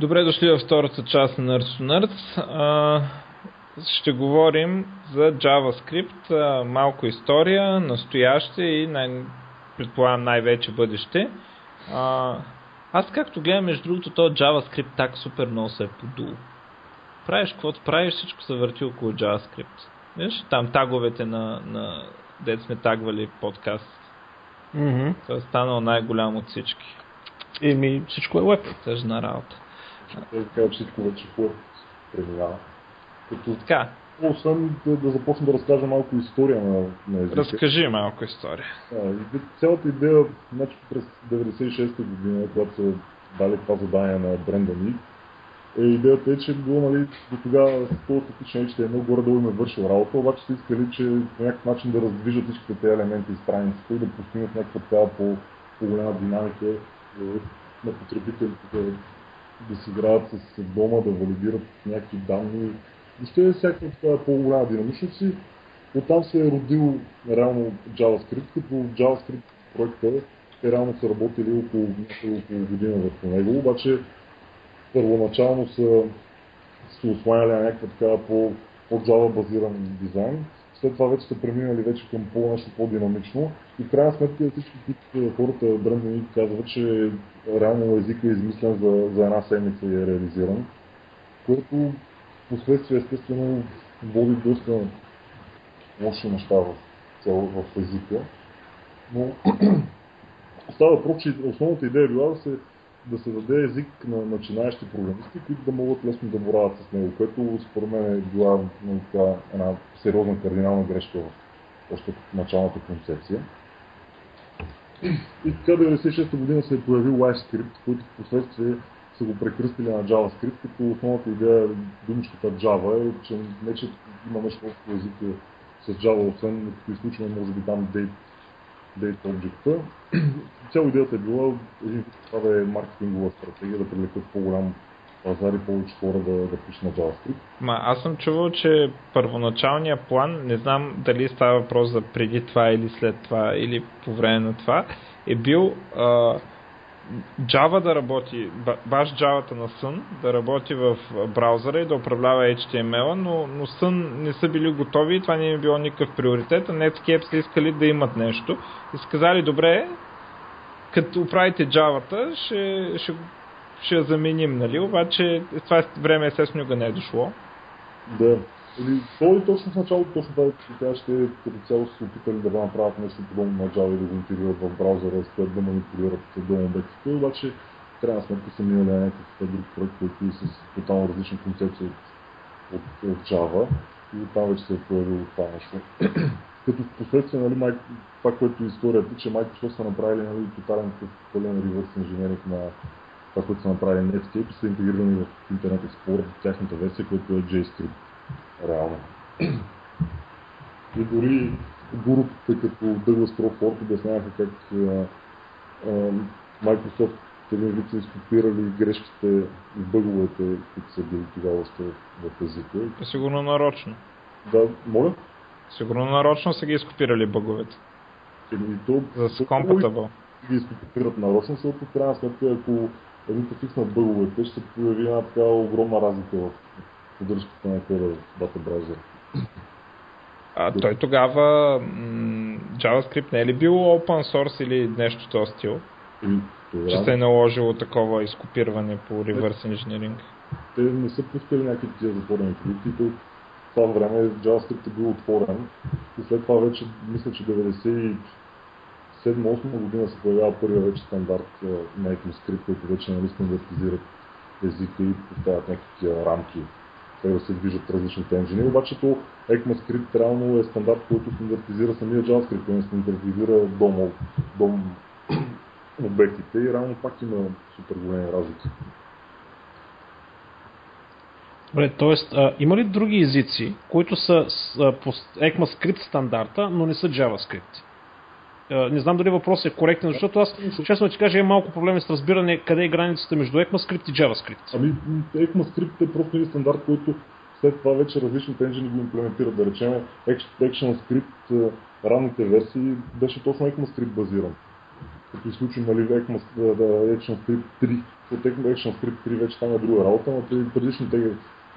Добре дошли във втората част на Nerds to Nerds. А, ще говорим за JavaScript, а, малко история, настояще и най- предполагам най-вече бъдеще. А, аз както гледам, между другото, то JavaScript так супер много се е подул. Правиш каквото правиш, всичко се върти около JavaScript. Виж, там таговете на, на дет сме тагвали подкаст. Mm-hmm. Това е станало най-голям от всички. Еми, всичко е веб. Тъжна работа. Те казват всичко вече web преминава. Като, Така, освен да, да започна да разкажа малко история на, на езика. разкажи малко история. А, цялата идея, значи през 96-та година, когато са дали това задание на Брендан Ик, е, идеята е, че било, нали, до тогава този статичен HTML горе-долу им е вършил работа, обаче са искали, че по някакъв начин да раздвижат всичките тези елементи из страницата и да постигнат някаква по, по-голяма динамика е, на потребителите, да, си играят с дома, да валидират някакви данни. Въобще е всякаква такава по-голяма динамичност и оттам се е родил реално JavaScript, като JavaScript проекта те реално са работили около, около година върху него, обаче първоначално са се осланяли на някаква такава по, по-Java базиран дизайн. След това вече са преминали вече към по-нещо по-динамично. И в крайна сметка всички хората, Ик казват, че реално езика е измислен за, за една седмица и е реализиран. Което последствие естествено води доста лоши неща в, цял, в езика. Но става въпрос, че основната идея била да се, да се даде език на начинаещи програмисти, които да могат лесно да борават с него, което според мен е била ну, така, една сериозна кардинална грешка в още началната концепция. И така 96-та година се е появил LiveScript, който в последствие са го прекръстили на JavaScript, като основната идея думичката Java е, че не че има нещо общо език с Java, освен като изключване може би там date, date object Цяло идеята е била един това да е маркетингова стратегия, да привлекат по-голям пазар и повече хора да, да пишат на JavaScript. Ма, аз съм чувал, че първоначалният план, не знам дали става въпрос за преди това или след това, или по време на това, е бил а, Java да работи, баш Java-та на Sun, да работи в браузъра и да управлява HTML, но, но Sun не са били готови и това не е било никакъв приоритет, а Netscape са искали да имат нещо. И са казали, добре, като правите Java-та, ще, ще, ще я заменим, нали? Обаче това време естествено го не е дошло. Да. Или, той точно в началото, точно това, че тя ще като цяло се опитали да направят нещо подобно на Java и да го интегрират в браузъра, с което да манипулират дом обектите, обаче в крайна сметка са минали на някакъв друг проект, който е с тотално различна концепция от, от, от Java и оттам вече се е появило това нещо. като в последствие, нали, май, това, което историята, че Microsoft са направили нали, тотален пълен реверс инженеринг на това, което са направили Netscape са интегрирани в Internet Explorer тяхната версия, която е JScript реално. И дори гурутите като Douglas Crawford обясняваха как а, а, Microsoft един вид са изкопирали грешките и бъговете, които са били тогава още в езика. Сигурно нарочно. Да, моля? Сигурно нарочно са ги изкопирали бъговете. Еми, то, За Compatible. Ги изкопират нарочно, защото крайна сметка, ако едните фикснат бъговете, ще се появи една така огромна разлика в поддръжката на кода в дата браузър. А той тогава м- JavaScript не е ли бил open source или нещо в този стил? И, това, Че се е наложило такова изкопиране по reverse engineering? те не са пускали някакви тия затворени кредити. То това време JavaScript е бил отворен. И след това вече, мисля, че 97-8 година се появява първия вече стандарт на ECMAScript, който вече нали, стандартизират езика и поставят някакви рамки как да се движат различните енджини. Обаче то ECMAScript реално е стандарт, който стандартизира самия JavaScript, който стандартизира дом, дом обектите и реално пак има супер големи разлики. Добре, т.е. има ли други езици, които са по ECMAScript стандарта, но не са JavaScript? А, не знам дали въпросът е коректен, защото аз, честно ти кажа, имам малко проблеми с разбиране къде е границата между ECMAScript и JavaScript. Ами, ECMAScript е просто един стандарт, който след това вече различните енджини го имплементират. Да речем, ActionScript, ранните версии беше точно ECMAScript базиран. като изключим нали, да, ActionScript 3, от ActionScript 3 вече е друга работа, но преди предишните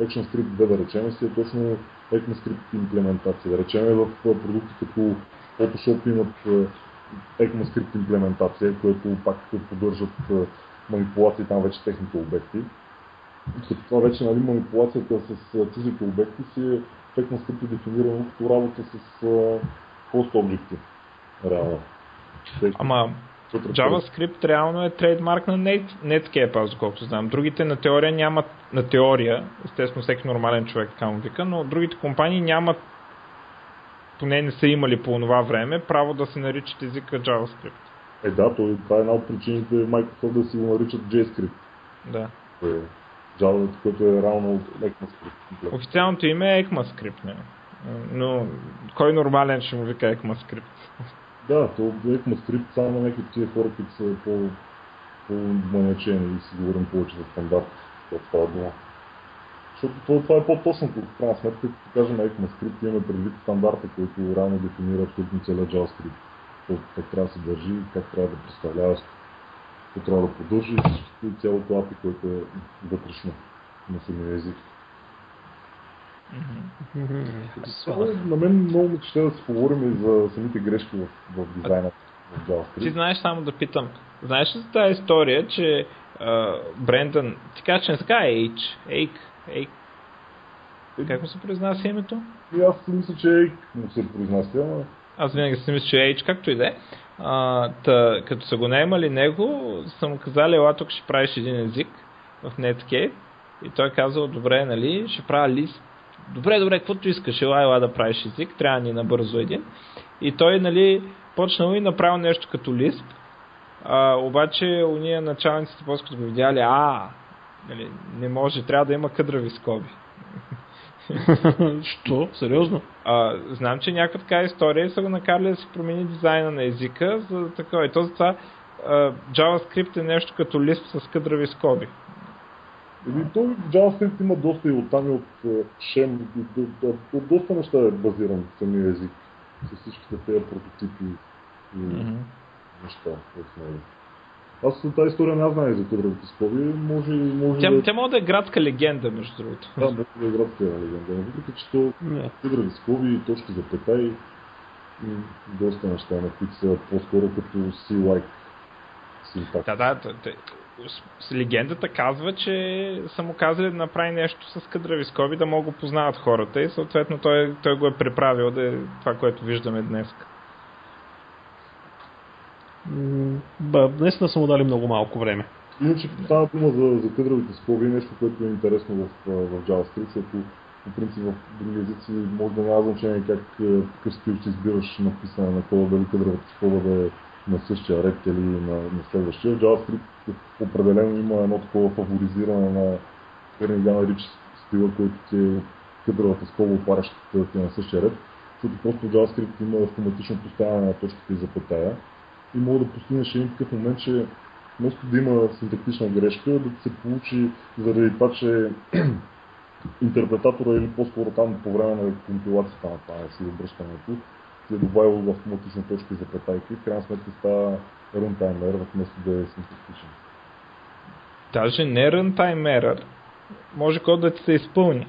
ActionScript 2 да речем си е точно ECMAScript имплементация. Да речем в продукти като Photoshop имат ECMAScript имплементация, което пак поддържат манипулации там вече техните обекти. Като това вече нали, манипулацията с чуждите обекти си е ECMAScript е дефинирано като работа с host обекти. Реално. Ама JavaScript реално е трейдмарк на Netscape, аз доколкото знам. Другите на теория нямат, на теория, естествено всеки нормален човек така му вика, но другите компании нямат, поне не са имали по това време, право да се наричат езика JavaScript. Е да, това е една от причините Microsoft да си го наричат JScript. Да. Е, Java, което е равно ECMAScript. Официалното име е ECMAScript, не? но кой нормален ще му вика ECMAScript? Да, то ECMAScript само на някакви тия хора, които са по, по-маниачени и си говорим повече за стандарт, от това дума. Защото това, това е по-точното, в крайна сметка, като кажем ECMAScript, имаме предвид стандарта, който реално дефинира абсолютно целият JavaScript. Как трябва да се държи, как трябва да представляваш, какво трябва да поддържи и цялото API, което е вътрешно на самия език. Mm-hmm. На мен много ми ще да си поговорим и за самите грешки в, в дизайна. Ти знаеш само да питам. Знаеш ли за тази история, че Брендан, ти казваш, че не така е H, Ейк, Ейк. Как му се произнася името? И аз си мисля, че Ейк му се произнася, ама... Аз винаги си мисля, че е H, както и да е. Та, като са го наемали него, са му казали, ела тук ще правиш един език в Netscape. И той е казал, добре, нали, ще правя лист добре, добре, каквото искаш, ела, ела да правиш език, трябва ни набързо един. И той, нали, почнал и направил нещо като лист, а, обаче уния началниците после като го видяли, а, нали, не може, трябва да има къдрави скоби. Що? Сериозно? А, знам, че някаква така история са го накарали да си промени дизайна на езика за такова. И то за това JavaScript е нещо като лист с къдрави скоби. Еми, той JavaScript има доста и оттам и от Shem, от доста неща е базиран самия език, с всичките тези прототипи и mm-hmm. Неща. Аз от тази история не знам за къдравите скоби, може, може тя, да... Тя може да е градска легенда, между другото. Да, може да е градска легенда, но въпреки, че то къдрави скоби, точки за петай и доста неща, на които са по-скоро като C-like синтакс. Да, да, легендата казва, че са му казали да направи нещо с къдрави скоби, да могат го познават хората и съответно той, той го е преправил да е това, което виждаме днес. Ба, наистина са му дали много малко време. Иначе става дума за, за къдравите скоби, нещо, което е интересно в, в JavaScript, защото по принцип в други езици може да няма значение как какъв стил си избираш на писане на кода, дали къдравата скоба да е на същия ред или на, на следващия. JavaScript определено има едно такова фаворизиране на Carnegie Rich стила, който ти е къдравата скоба опарящата ти на същия ред, защото просто JavaScript има автоматично поставяне на точките и запетая и мога да постигнеш един такъв момент, че вместо да има синтактична грешка, да се получи заради това, че интерпретатора или по-скоро там по време на компилацията на това си обръщането, си е добавил автоматично точки за петайки, в крайна сметка става runtime error, вместо да е синтактичен. Даже не runtime error, може код да ти се изпълни.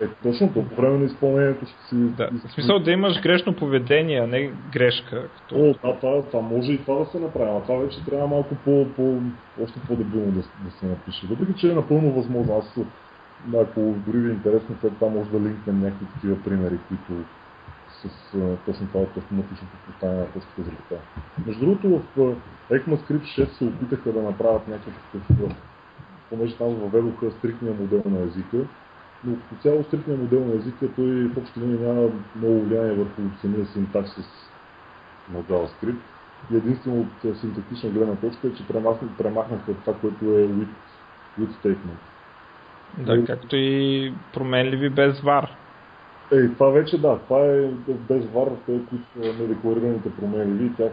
Е, точно по време на изпълнението ще си... Да, в смисъл да имаш грешно поведение, а не грешка. Като... О, да, това, това може и това да се направи, а това вече трябва малко по, по, още по-дебилно да, да се напише. Въпреки, че е напълно възможно. Аз, ако дори ви е интересно, след това може да линкнем някакви такива примери, които с а, точно това от автоматичното поставяне на точката за. Между другото, в ECMAScript 6 се опитаха да направят някакъв, понеже там въведоха стрикния модел на езика, но по цяло стрикния модел на езика той в общи линии няма много влияние върху самия синтаксис на JavaScript. И единствено от синтактична гледна точка е, че премахнаха това, което е with, with statement. Да, както и променливи без var. Е, това вече да, това е без вар, те, които са недекларираните променливи, тях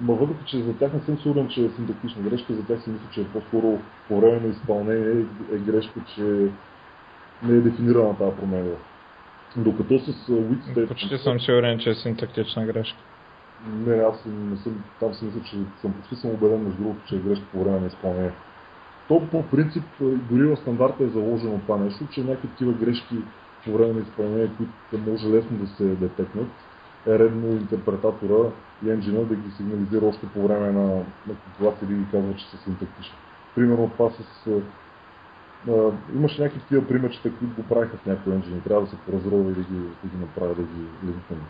Ма въпреки, че за тях не съм сигурен, че е синтактична грешка, за тях си мисля, че е по-скоро по време на изпълнение е грешка, че не е дефинирана тази променлива. Докато с Wit Почти съм сигурен, че е синтактична грешка. Не, аз не съм, там си мисля, че съм почти съм убеден, между другото, че е грешка по време на изпълнение. То по принцип, дори в стандарта е заложено това нещо, че някакви такива грешки по време на изпълнение, които може лесно да се детекнат, е редно интерпретатора и енджина да ги сигнализира още по време на, на компилация и да ги казва, че са синтактични. Примерно това с... Имаше някакви такива примерчета, които го правиха в някои енджини. Трябва да се поразрова и да ги, да ги направя, да ги линкнем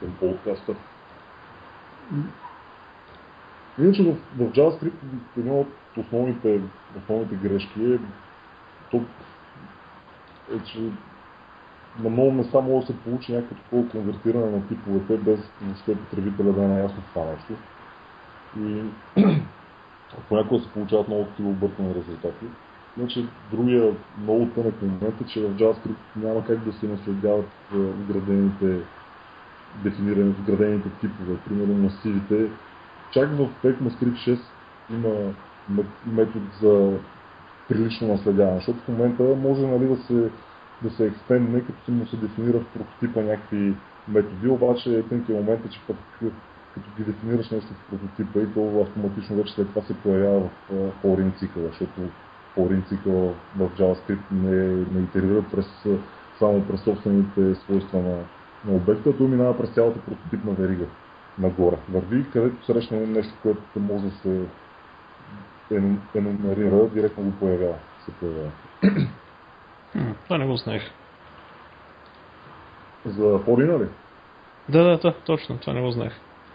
към подкаста. Иначе в, в JavaScript една от основните, основните грешки е, то, е, че на много места може да се получи някакво такова конвертиране на типовете, без въобще потребителя да е наясно това нещо. И понякога се получават много такива объркани резултати. Иначе другия много тънък момент е, че в JavaScript няма как да се наследяват вградените дефинирани, вградените типове, примерно масивите. Чак в ECMAScript 6 има метод за прилично наследяване, защото в момента може нали, да се да се експендне, като му се дефинира в прототипа някакви методи, обаче тънкият момент е, че пък като ги дефинираш нещо в прототипа и то автоматично вече след това се появява в форин цикъл, защото форин цикъл в JavaScript не, не итерира през, само през собствените свойства на, на обекта, той минава през цялата прототипна верига нагоре. Върви, където срещне нещо, което може да се енумерира, директно го появява. Се появява. Това не го знаех. За Форина ли? Да, да, да, точно, това не го знаех.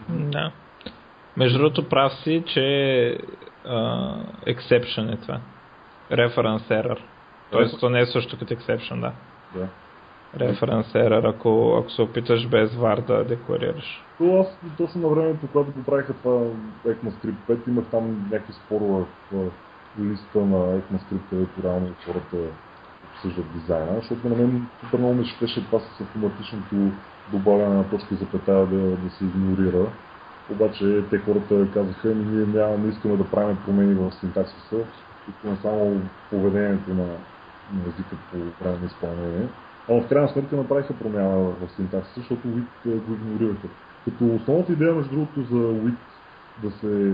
Да. Между другото прав си, че uh, exception е това. Reference error. Тоест, то не е също като exception, да. Да. Reference error, ако, ако се опиташ без VAR да декларираш. То аз точно на времето, когато го правиха това ECMAScript 5, имах там някакви спорове в листа на ECMAScript, където реално хората обсъждат дизайна, защото на мен супер много ме щеше това с автоматичното добавяне на точка за петая да, да се игнорира. Обаче те хората казаха, ние няма, не искаме да правим промени в синтаксиса, искаме само поведението на, на езика по време на изпълнение. А в крайна сметка направиха промяна в синтаксиса, защото WIT го игнорираха. Като основната идея, между другото, за WIT да се...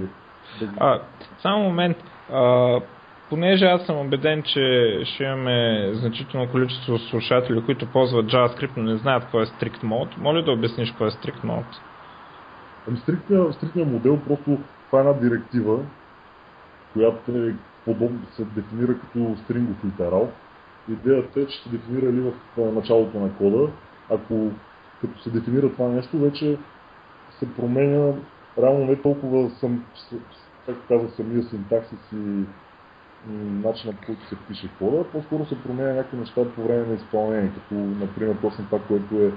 А, само момент. А, понеже аз съм убеден, че ще имаме значително количество слушатели, които ползват JavaScript, но не знаят какво е strict mode, моля да обясниш какво е strict mode. Ами стриктният, стриктният модел просто това е една директива, която е подобно, се дефинира като стрингов литерал. Идеята е, че се дефинира ли в началото на кода. Ако като се дефинира това нещо, вече се променя реално не толкова сам, както казах, самия синтаксис и начинът по който се пише кода, по-скоро се променя някакви неща по време на изпълнение, като например точно това, което е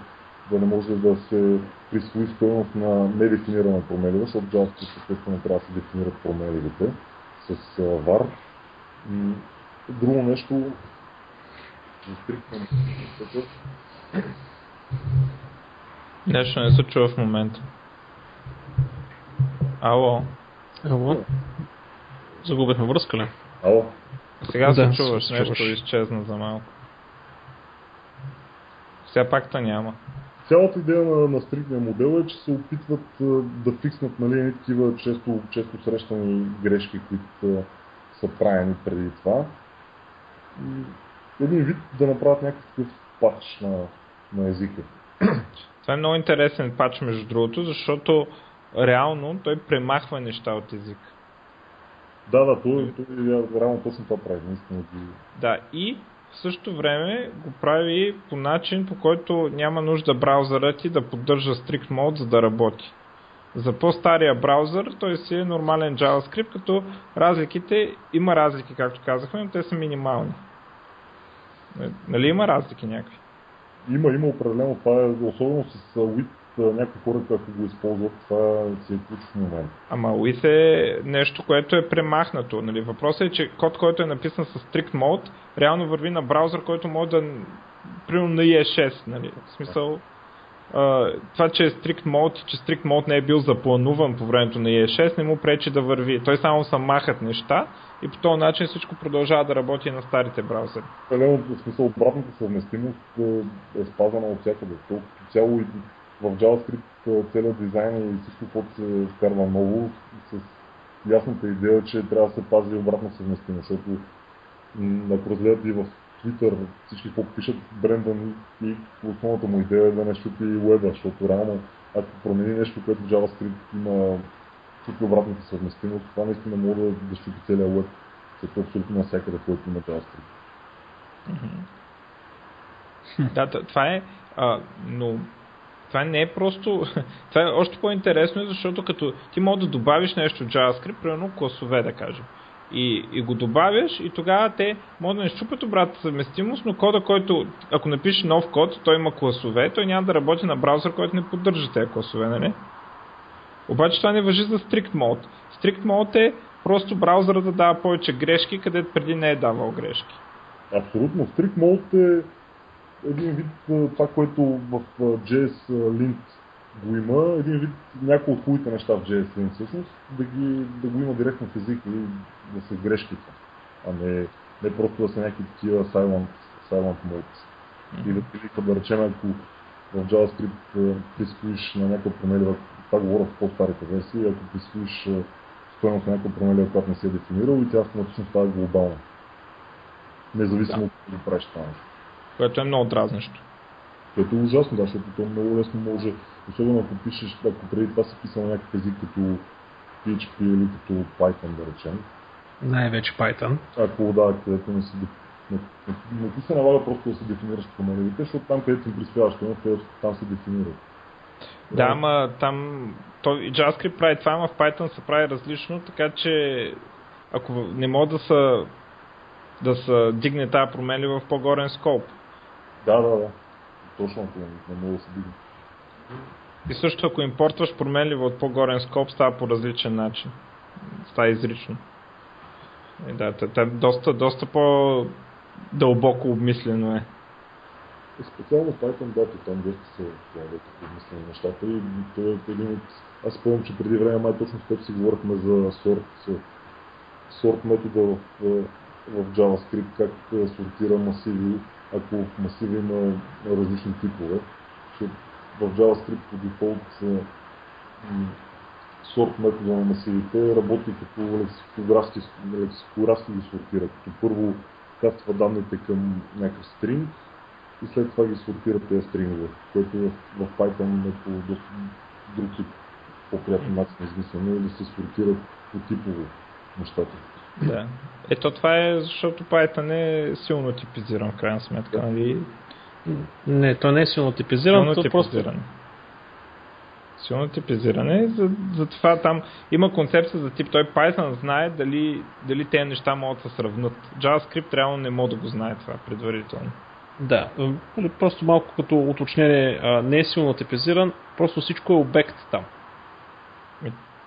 да не може да се присвои стоеност на недефинирана променлива, защото JavaScript съответно трябва да се дефинират променливите с var. Друго нещо, Нещо не се чува в момента. Ало. Ало. Загубихме връзка ли? Ало. Сега Да, се чуваш, се нещо чуваш. изчезна за малко. Сега пак та няма. Цялата идея на, на стриктния модел е, че се опитват а, да фикснат нали, такива често, често срещани грешки, които а, са правени преди това. И един вид да направят някакъв патч на, на езика. Това е много интересен пач, между другото, защото реално той премахва неща от език. Да, да, той, той реално точно това прави. Наистина. Да, и в същото време го прави по начин, по който няма нужда браузърът ти да поддържа strict mode, за да работи. За по-стария браузър той си е нормален JavaScript, като разликите, има разлики, както казахме, но те са минимални. Нали има разлики някакви? Има, има определено. Това е особено с WIT някои хора, които го използват, това си е ключов момент. Ама with е нещо, което е премахнато. Нали? Въпросът е, че код, който е написан с strict mode, реално върви на браузър, който може да примерно на IE6. Нали? В смисъл, Uh, това, че е strict mode, че strict mode не е бил заплануван по времето на IE6, не му пречи да върви. Той само са махат неща и по този начин всичко продължава да работи на старите браузъри. Определено, в смисъл обратната съвместимост е, е спазвана от всякъде. Цяло и в JavaScript целият дизайн и всичко, което се вкарва ново, с ясната идея, че трябва да се пази обратно съвместимо, защото ако разгледате и в Twitter всички какво пишат, Брендан и основната му идея е да не щупи уеба, защото реално ако промени нещо, което JavaScript има чупи обратната съвместимост, това наистина може да, да щупи целия веб, защото абсолютно навсякъде, който има JavaScript. Да, това е, а, но това не е просто... това е още по-интересно, защото като ти можеш да добавиш нещо в JavaScript, примерно класове да кажем, и, и го добавяш и тогава те могат да не щупят обратната съвместимост, но кода, който, ако напишеш нов код, той има класове, той няма да работи на браузър, който не поддържа тези класове, нали? Обаче това не въжи за Strict Mode. Strict Mode е просто браузъра да дава повече грешки, където преди не е давал грешки. Абсолютно. Strict Mode е един вид това, което в JS Lint го има, един вид някои от хубавите неща в JS Lint всъщност, да, ги, да го има директно в език и да са грешките, а не, не просто да са някакви такива silent, silent modes. Mm-hmm. Или, или да речем, ако в JavaScript присвоиш на някаква променлива, това говоря в по-старите версии, ако присвоиш стоеност на някаква променлива, която не си е дефинирал и тя автоматично става глобална. Независимо от да. правиш това нещо. Което е много дразнещо. Което е ужасно, да, защото то много лесно може, особено ако пишеш, ако преди това си писал някакъв език като PHP или като Python, да речем. Най-вече Python. Ако да, където не си не ти се налага просто да се дефинираш променливите, защото там, където им приспяваш, там се дефинират. Да, ама там то, JavaScript прави това, ама в Python се прави различно, така че ако не мога да се да се дигне тази променлива в по-горен скоп. Да, да, да. Точно това не мога да се дигне. И също ако импортваш променлива от по-горен скоп, става по различен начин. Става изрично. И да, това доста, доста по дълбоко обмислено е. И специално Python, да, там доста са обмислени нещата и това е един от... Аз спомням, че преди време май точно с теб си говорихме за сорт, сорт метода в, в JavaScript, как сортира масиви, ако в масиви има различни типове. в JavaScript по дефолт сорт метода на масивите работи като лексикографски, лексикографски ги сортира. Като първо каства данните към някакъв стринг и след това ги сортира тези стрингове, което в, Python е по доста друг тип по-приятен начин измислено и да се сортират по типове нещата. Да. Ето това е защото Python е силно типизиран в крайна сметка, нали? Не, то не е силно типизиран, силно то типизиран. просто силно типизиране. За, за там има концепция за тип. Той Python знае дали, дали тези неща могат да се сравнат. JavaScript реално не може да го знае това предварително. Да, нали, просто малко като уточнение, не е силно типизиран, просто всичко е обект там.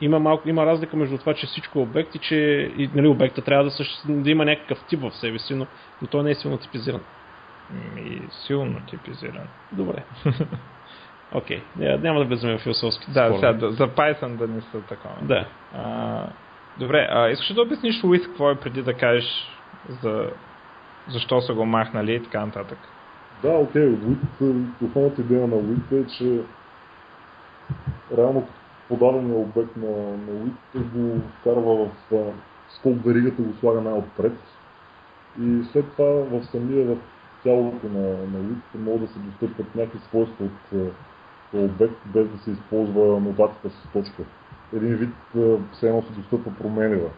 Има, малко, има разлика между това, че всичко е обект и че и, нали, обекта трябва да, също, да има някакъв тип в себе си, но, но той не е силно типизиран. И силно типизиран. Добре. Окей, okay. няма да влизаме в философски Да, сега, да, за Python да не са такова. Да. А, добре, а, искаш да обясниш with какво е преди да кажеш за защо са го махнали и така нататък? Да, окей, okay. основната идея на WIT е, че реално подадения обект на, на WIT го вкарва в скоп веригата, го слага най-отпред и след това в самия в тялото на, на WIT могат да се достъпват някакви свойства от обект, без да се използва нотацията с точка. Един вид все едно се достъпва променлива.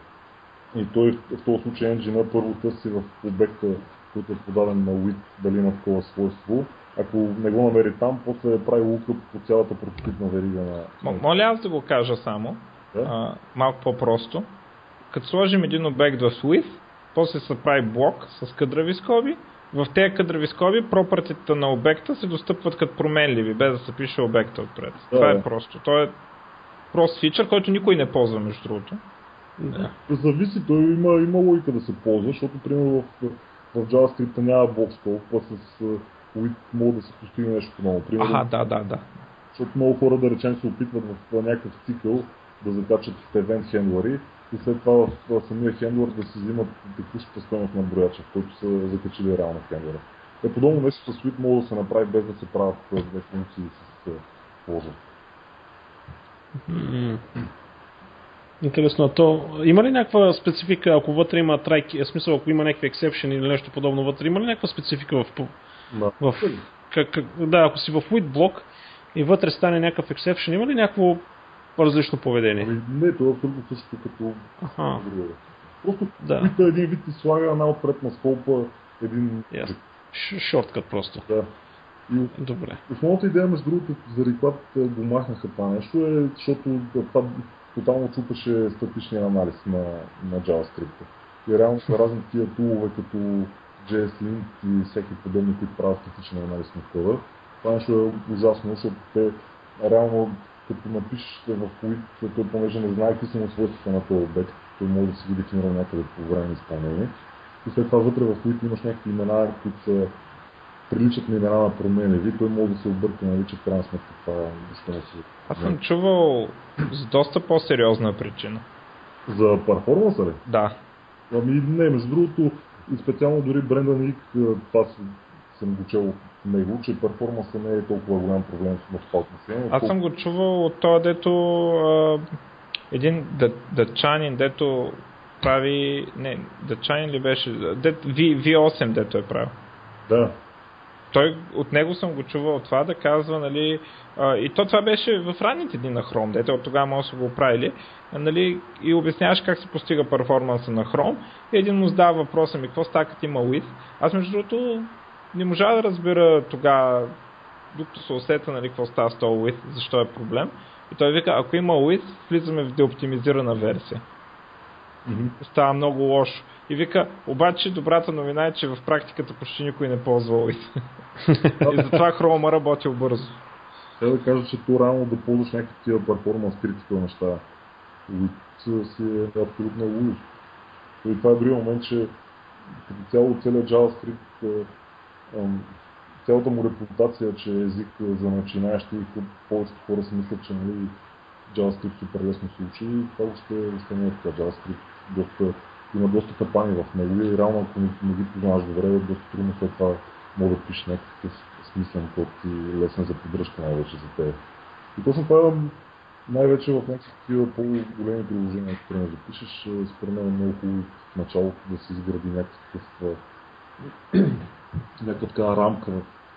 И той в този случай енджина първо търси в обекта, който е подаден на WIT, дали има такова свойство. Ако не го намери там, после прави лукъп по цялата прототипна верига на... Моля аз да го кажа само, да? а, малко по-просто. Като сложим един обект в with, после се прави блок с къдрави скоби в тези къдрави скоби пропъртите на обекта се достъпват като променливи, без да се пише обекта отпред. Да, Това е просто. То е прост фичър, който никой не ползва, между другото. Да. Зависи, той има, има логика да се ползва, защото, примерно, в, в JavaScript няма блок а с които мога да се постигне нещо ново. Примерно, Аха, да, да, да. Защото много хора, да речем, се опитват в някакъв цикъл да закачат в event хендлери и след това в, самия хендлер да се взимат текущата стоеност на брояча, в който са закачили реално в хендлера. Е, подобно нещо с Sweet може да се направи без да се правят две функции с използват. М. Интересно, а то има ли някаква специфика, ако вътре има трайки, в смисъл, ако има някакви exception или нещо подобно вътре, има ли някаква специфика в, Да. в как, как, да, ако си в with блок и вътре стане някакъв exception, има ли някакво различно поведение? Ами, не, това е абсолютно същото като Аха. Просто да, Пита един вид ти слага най-отпред на сколпа един... Ш- Шорткът просто. Да. И Добре. основната идея, между другото, заради която е, го махнаха това нещо е, защото това тотално чупеше статичния анализ на, на JavaScript. И реално са разни тия тулове, като JSLint и всеки подобни, които правят статичен анализ на кода. Това нещо е ужасно, защото те реално като напишеш в Fluid, той понеже не знае какви са му свойствата на този обект, той може да си ги дефинира някъде по време на изпълнение. И след това вътре в Fluid имаш някакви имена, които са приличат на имена на променливи, той може да се обърка, нали, че в крайна сметка това нищо не си. Аз съм чувал с доста по-сериозна причина. За перформанса ли? Да. Ами не, между другото, и специално дори Брендан Ик, това си, съм го чел от него, че перформанса не е толкова голям проблем в това отношение. Аз съм го чувал от това, дето а, един дъчанин, дето прави... Не, дъчанин ли беше? Дет, v, V8, дето е правил. Да, Той, от него съм го чувал това да казва, нали, а, и то това беше в ранните дни на Chrome, дете от тогава може са го правили, нали, и обясняваш как се постига перформанса на Chrome, и един му задава въпроса ми, какво става като има with. Аз между другото не можа да разбера тогава, докато се усета, нали, какво става с този with, защо е проблем. И той вика, ако има with, влизаме в деоптимизирана версия. Мгм. Става много лошо. И вика, обаче добрата новина е, че в практиката почти никой не ползва with. и затова Chrome работил бързо. Трябва да кажа, че то реално да ползваш някакви тия перформанс критикал неща. With си е абсолютно лудост. И това е другия момент, че като цяло целият JavaScript, е, цялата му репутация, че е език за начинаещи и повечето хора си мислят, че нали, JavaScript супер лесно се учи това още, още не е така. JavaScript доста, има доста капани в него и реално ако не, не ги познаваш добре, е доста трудно след това може да пишеш някакъв смислен код и лесен за поддръжка най-вече за теб. И точно това най-вече в някакви по-големи приложения, които не запишеш, е, според мен е много хубаво в началото да се изгради някакъв, някаква така рамка,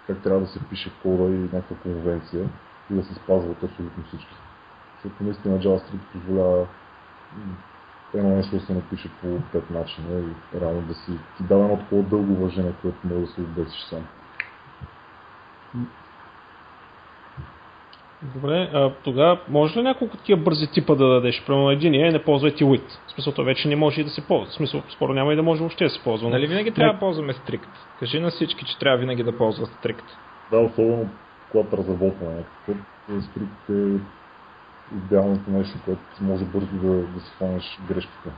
как трябва да се пише кода и някаква конвенция и да се спазват абсолютно всички. Защото наистина JavaScript позволява едно нещо да се напише по пет начина и реално да си ти дава едно такова дълго уважение, което може да се обесиш сам. Добре, а, тогава може ли няколко такива бързи типа да дадеш? Примерно един е не ползвайте with. В смисъл, то вече не може и да се ползва. В смисъл, скоро няма и да може въобще да се ползва. но- Нали винаги трябва да ползваме стрикт? Кажи на всички, че трябва винаги да ползват стрикт. Да, особено когато разработваме някакъв скрипт е идеалното нещо, което може бързо да, да си хванеш грешките.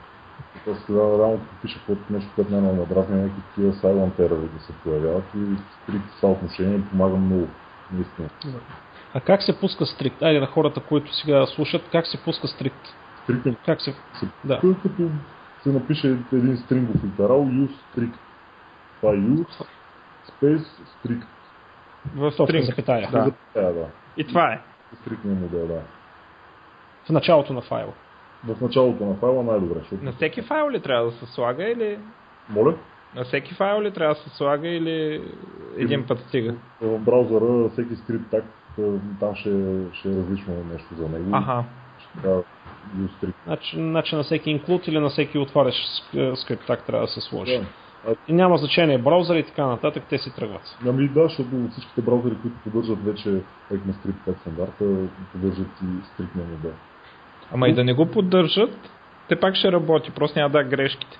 Така сега реално като пише код нещо, което не е много надразни, някакви такива silent error да се появяват и скрипт в това отношение помага много. Наистина. А как се пуска стрикт? Айде на хората, които сега слушат, как се пуска стрикт? Стрикт е Как се... се Да. като се напише един стрингов литерал, use strict. Това е use, space, strict. В стринг. запетая. Да. Да. И това е. Стриктния модел, да. В началото на файла. В началото на файла най-добре, защото... На всеки файл ли трябва да се слага или... Моля? На всеки файл ли трябва да се слага или един път стига? В браузъра всеки скрипт так, е, там ще, ще е различно нещо за него. Ще трябва strict. Значи, значи на всеки инклюд или на всеки отварящ ск- скрипт так трябва да се сложи. Да. А, И няма значение браузър и така нататък, те си тръгват. ами да, защото всичките браузъри, които поддържат вече ECMAScript 5 стандарта, поддържат и стриктния модел. Ама и да не го поддържат, те пак ще работи, просто няма да грешките.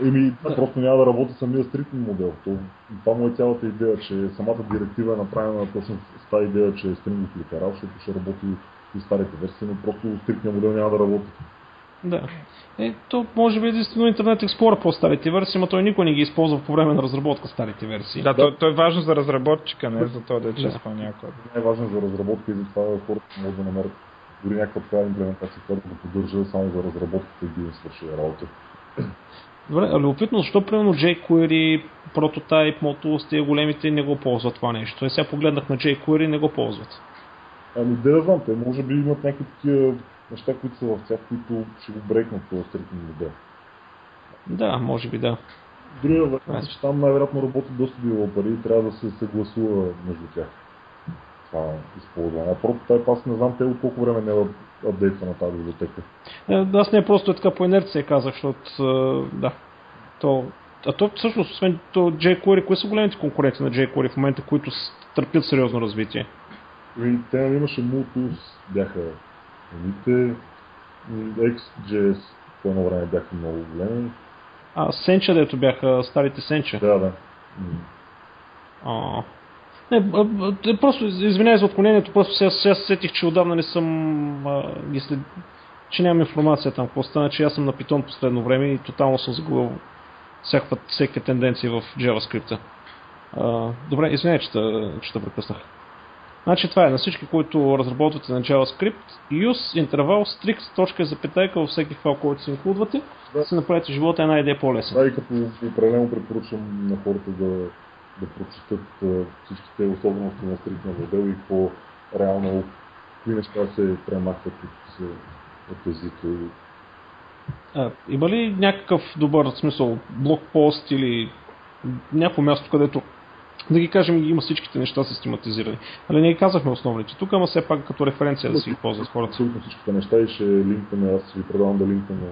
Еми, да. просто няма да работи самия стриктен модел. То, това му е цялата идея, че самата директива е направена точно с тази идея, че е стрингов литерал, защото ще работи и старите версии, но просто стриктният модел няма да работи. Да. Е, то може би единствено Internet Explorer по старите версии, но той никой не ги използва по време на разработка старите версии. Да, то, то е важно за разработчика, не за това да че Да. изпълнява код. Най-важно за разработка и затова хората могат да намерят дори някаква такава имплементация, която да поддържа само за разработката и да им свърши работа. Добре, а любопитно, защо примерно jQuery, Prototype, Motul, тези големите не го ползват това нещо? Е, сега погледнах на jQuery и не го ползват. Ами да, знам, те може би имат някакви такива неща, които са в тях, които ще го брекнат този стритен модел. Да, може би да. Другия вариант е, че там най-вероятно работи доста пари и трябва да се съгласува между тях. Това използване. А прототайп аз не знам те от колко време не е апдейтва на тази библиотека. Е, аз не просто е така по инерция казах, защото да. То, а то всъщност, освен то jQuery, кои са големите конкуренти на jQuery в момента, които търпят сериозно развитие? Ами, те имаше Multus, бяха едните, XJS по едно време бяха много големи. А, Сенча, дето бяха старите Сенча. Да, да. А, не, просто извинявай за отклонението, просто сега, сега сетих, че отдавна не съм а, ги след... че нямам информация там какво стана, че аз съм на Python последно време и тотално съм загубил всякаква, всякакви тенденции в JavaScript. А, добре, извинявай, че че те прекъснах. Значи това е на всички, които разработвате на JavaScript, use интервал strict точка запетайка във всеки файл, който си инклюдвате, да. се направите живота една идея по-лесен. Да, и като определено препоръчвам на хората да, да прочитат всичките особености на стритния модел и по реално кои неща се премахват от, от езика. А, има ли някакъв добър смисъл, блокпост или някакво място, където да ги кажем, има всичките неща систематизирани. Али ние казахме основните тук, ама все пак като референция да си ги ползват хората. Абсолютно всичките неща и ще линкваме, аз ще ви предавам да линкваме.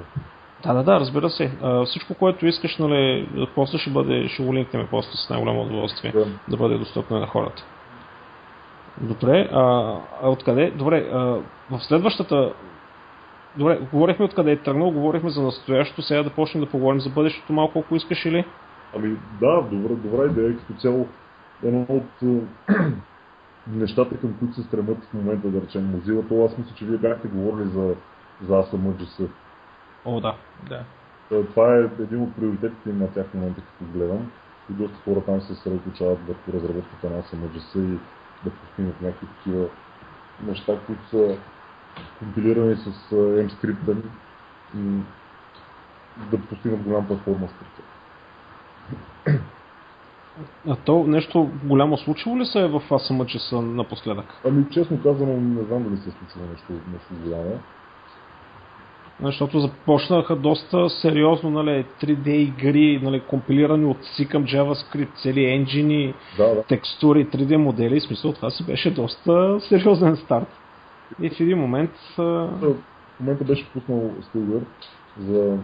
Да, да, да, разбира се. А, всичко, което искаш, нали, после ще бъде, ще го линкнем после с най-голямо удоволствие да. да бъде достъпно на хората. Добре, а, а откъде? Добре, а, в следващата Добре, говорихме откъде е тръгнал, говорихме за настоящето, сега да почнем да поговорим за бъдещето малко, ако искаш или? Ами да, добра, добра идея, като цяло едно от нещата, към които се стремят в момента, да речем, Mozilla, то аз мисля, че вие бяхте говорили за, за ASMGS. О, да, да. Това е един от приоритетите на тях в момента, като гледам. И доста хора там се съсредоточават върху разработката на ASMGS и да постигнат някакви такива неща, които са компилирани с и да постигнат голям платформа с тях. А то нещо голямо случило ли се е в ASMGS напоследък? Ами честно казано не знам дали се е случило нещо, нещо голямо. Защото започнаха доста сериозно нали, 3D игри, нали, компилирани от C към JavaScript, цели енджини, да, да. текстури, 3D модели. В смисъл това си беше доста сериозен старт. И в един момент... В момента беше пуснал Stilgar за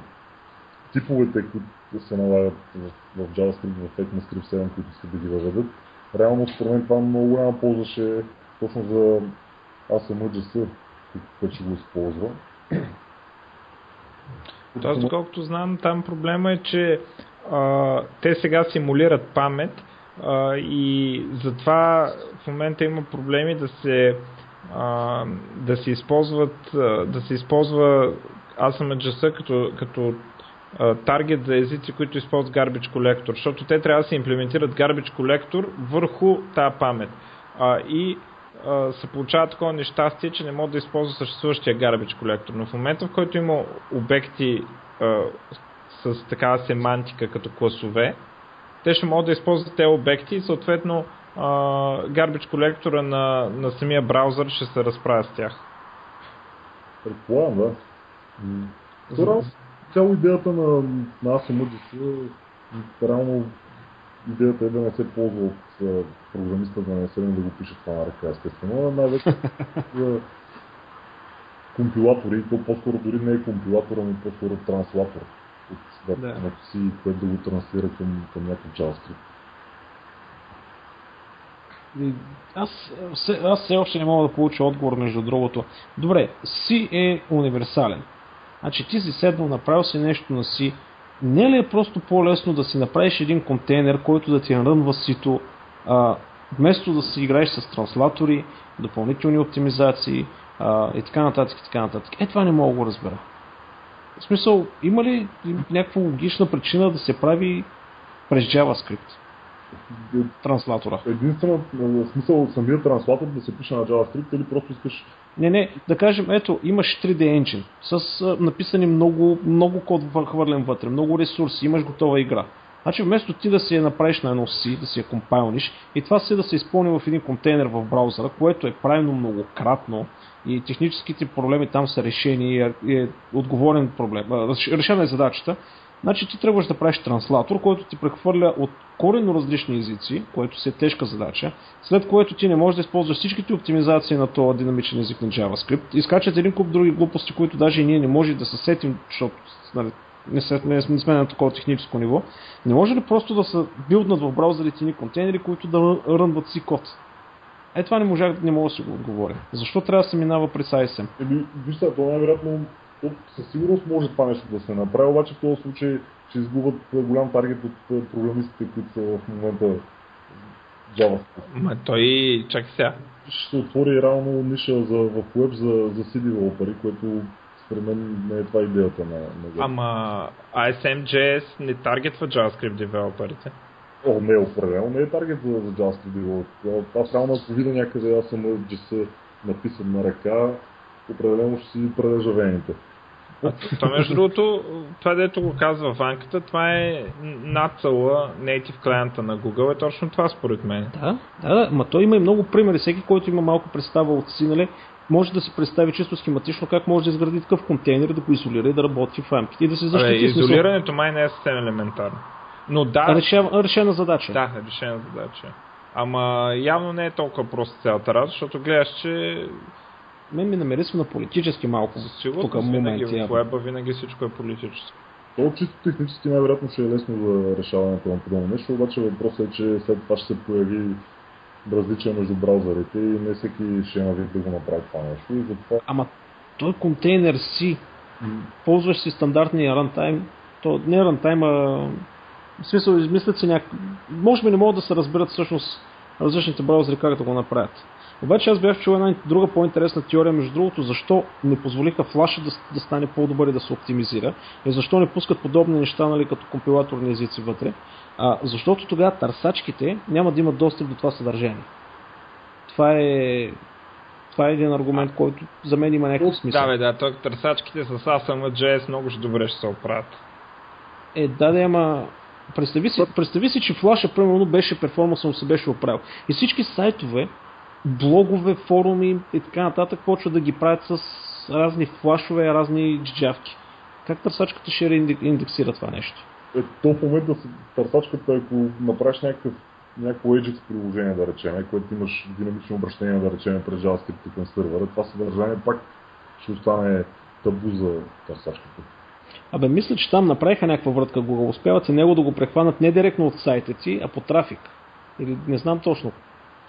типовете, които се налагат в, в JavaScript, в ECMAScript 7, които искат да ги въведат. Реално, според мен, това много голяма полза е точно за ASMGS, който ще го използва. Тоест, доколкото знам, там проблема е, че а, те сега симулират памет а, и затова в момента има проблеми да се а, да се използват да се използва ASMGS като, като таргет за езици, които използват Garbage Collector, защото те трябва да се имплементират Garbage Collector върху тази памет. А, и а, се получава такова нещастие, че не могат да използват съществуващия Garbage Collector. Но в момента, в който има обекти а, с такава семантика като класове, те ще могат да използват тези обекти и съответно Garbage колектора на, на самия браузър ще се разправя с тях. Предполагам, да. М- цяло идеята на, на ASMGS е реално идеята е да не се ползва от програмиста, да не се да го пише това на ръка, естествено, най-вече за компилатори, то по-скоро дори не е компилатор, ами по-скоро транслатор от да. си, което да го транслира към, към някакъв JavaScript. Аз, аз все още не мога да получа отговор между другото. Добре, C е универсален. Значи ти си седнал, направил си нещо на си. Не ли е просто по-лесно да си направиш един контейнер, който да ти нарънва сито, а, вместо да си играеш с транслатори, допълнителни оптимизации а, и така нататък и така нататък. Е, това не мога да го разбера. В смисъл, има ли някаква логична причина да се прави през JavaScript? Транслатора. Единствено, в смисъл самия транслатор да се пише на JavaScript или просто искаш не, не, да кажем, ето, имаш 3D engine с а, написани много, много код хвърлен вътре, много ресурси, имаш готова игра. Значи вместо ти да си я направиш на едно си, да си я компайлниш и това си да се изпълни в един контейнер в браузъра, което е правилно многократно и техническите проблеми там са решени и е, е отговорен проблем, решена е задачата, значи ти трябваш да правиш транслатор, който ти прехвърля от коренно различни езици, което си е тежка задача, след което ти не можеш да използваш всичките оптимизации на този динамичен език на JavaScript. Изкачат един куп други глупости, които даже и ние не можем да се сетим, защото нали, не, се, не, не сме на такова техническо ниво. Не може ли просто да се билднат в браузърите ни контейнери, които да рънват си код? Е, това не, можах, не мога да си го отговоря. Защо трябва да се минава през ISM? Еми, вижте, това най-вероятно със сигурност може това нещо да се направи, обаче в този случай ще изгубят голям таргет от програмистите, които са в момента JavaScript. Ма той, чак сега. Ще се отвори реално ниша за, в web за, за C девелопери, което според мен не е това идеята на, на Ама ISM.js не таргетва JavaScript девелоперите. О, не, определено не е таргет за, за JavaScript девелопери. Аз реално ако видя някъде, аз съм JS написан на ръка, определено ще си прележа вените. А, това между другото, това дето го казва Ванката, това е нацъла native клиента на Google, е точно това според мен. Да, да, да, ма той има и много примери. Всеки, който има малко представа от си, нали, може да си представи чисто схематично как може да изгради такъв контейнер, да го изолира и да работи в рамките и да се защити. Абе, изолирането май не е съвсем елементарно. Но да. Решена, решена задача. Да, решена задача. Ама явно не е толкова просто цялата работа, защото гледаш, че мен ми намерисва на политически малко. Сигурно, тук винаги в веба винаги всичко е политическо. То чисто технически най-вероятно ще е лесно за решаването на подобно нещо, обаче въпросът е, че след това ще се появи различия между браузърите и не всеки ще е навик да го направи това нещо. И затова... Ама той контейнер си, ползваш си стандартния рантайм, то не рантайм, а в смисъл измислят си някак... Може би не могат да се разберат всъщност различните браузъри как да го направят. Обаче аз бях чул една друга по-интересна теория, между другото, защо не позволиха флаша да, да стане по-добър и да се оптимизира и защо не пускат подобни неща, нали, като компилаторни езици вътре. А, защото тогава търсачките няма да имат достъп до това съдържание. Това е това е един аргумент, който за мен има някакъв смисъл. Да, бе, да, той търсачките с ASM.js много ще добре ще се оправят. Е, да, да, ама представи си, представи си, че флаша примерно беше перформанса му се беше оправил. И всички сайтове, блогове, форуми и така нататък почват да ги правят с разни флашове, разни джавки. Как търсачката ще индексира това нещо? Е, то в момента търсачката, ако направиш някакъв някакво Ajax приложение, да речем, което имаш динамично обращение, да речем, през JavaScript към сервера, това съдържание пак ще остане табу за търсачката. Абе, мисля, че там направиха някаква вратка Google. Успяват се него да го прехванат не директно от сайта ти, а по трафик. Или не знам точно.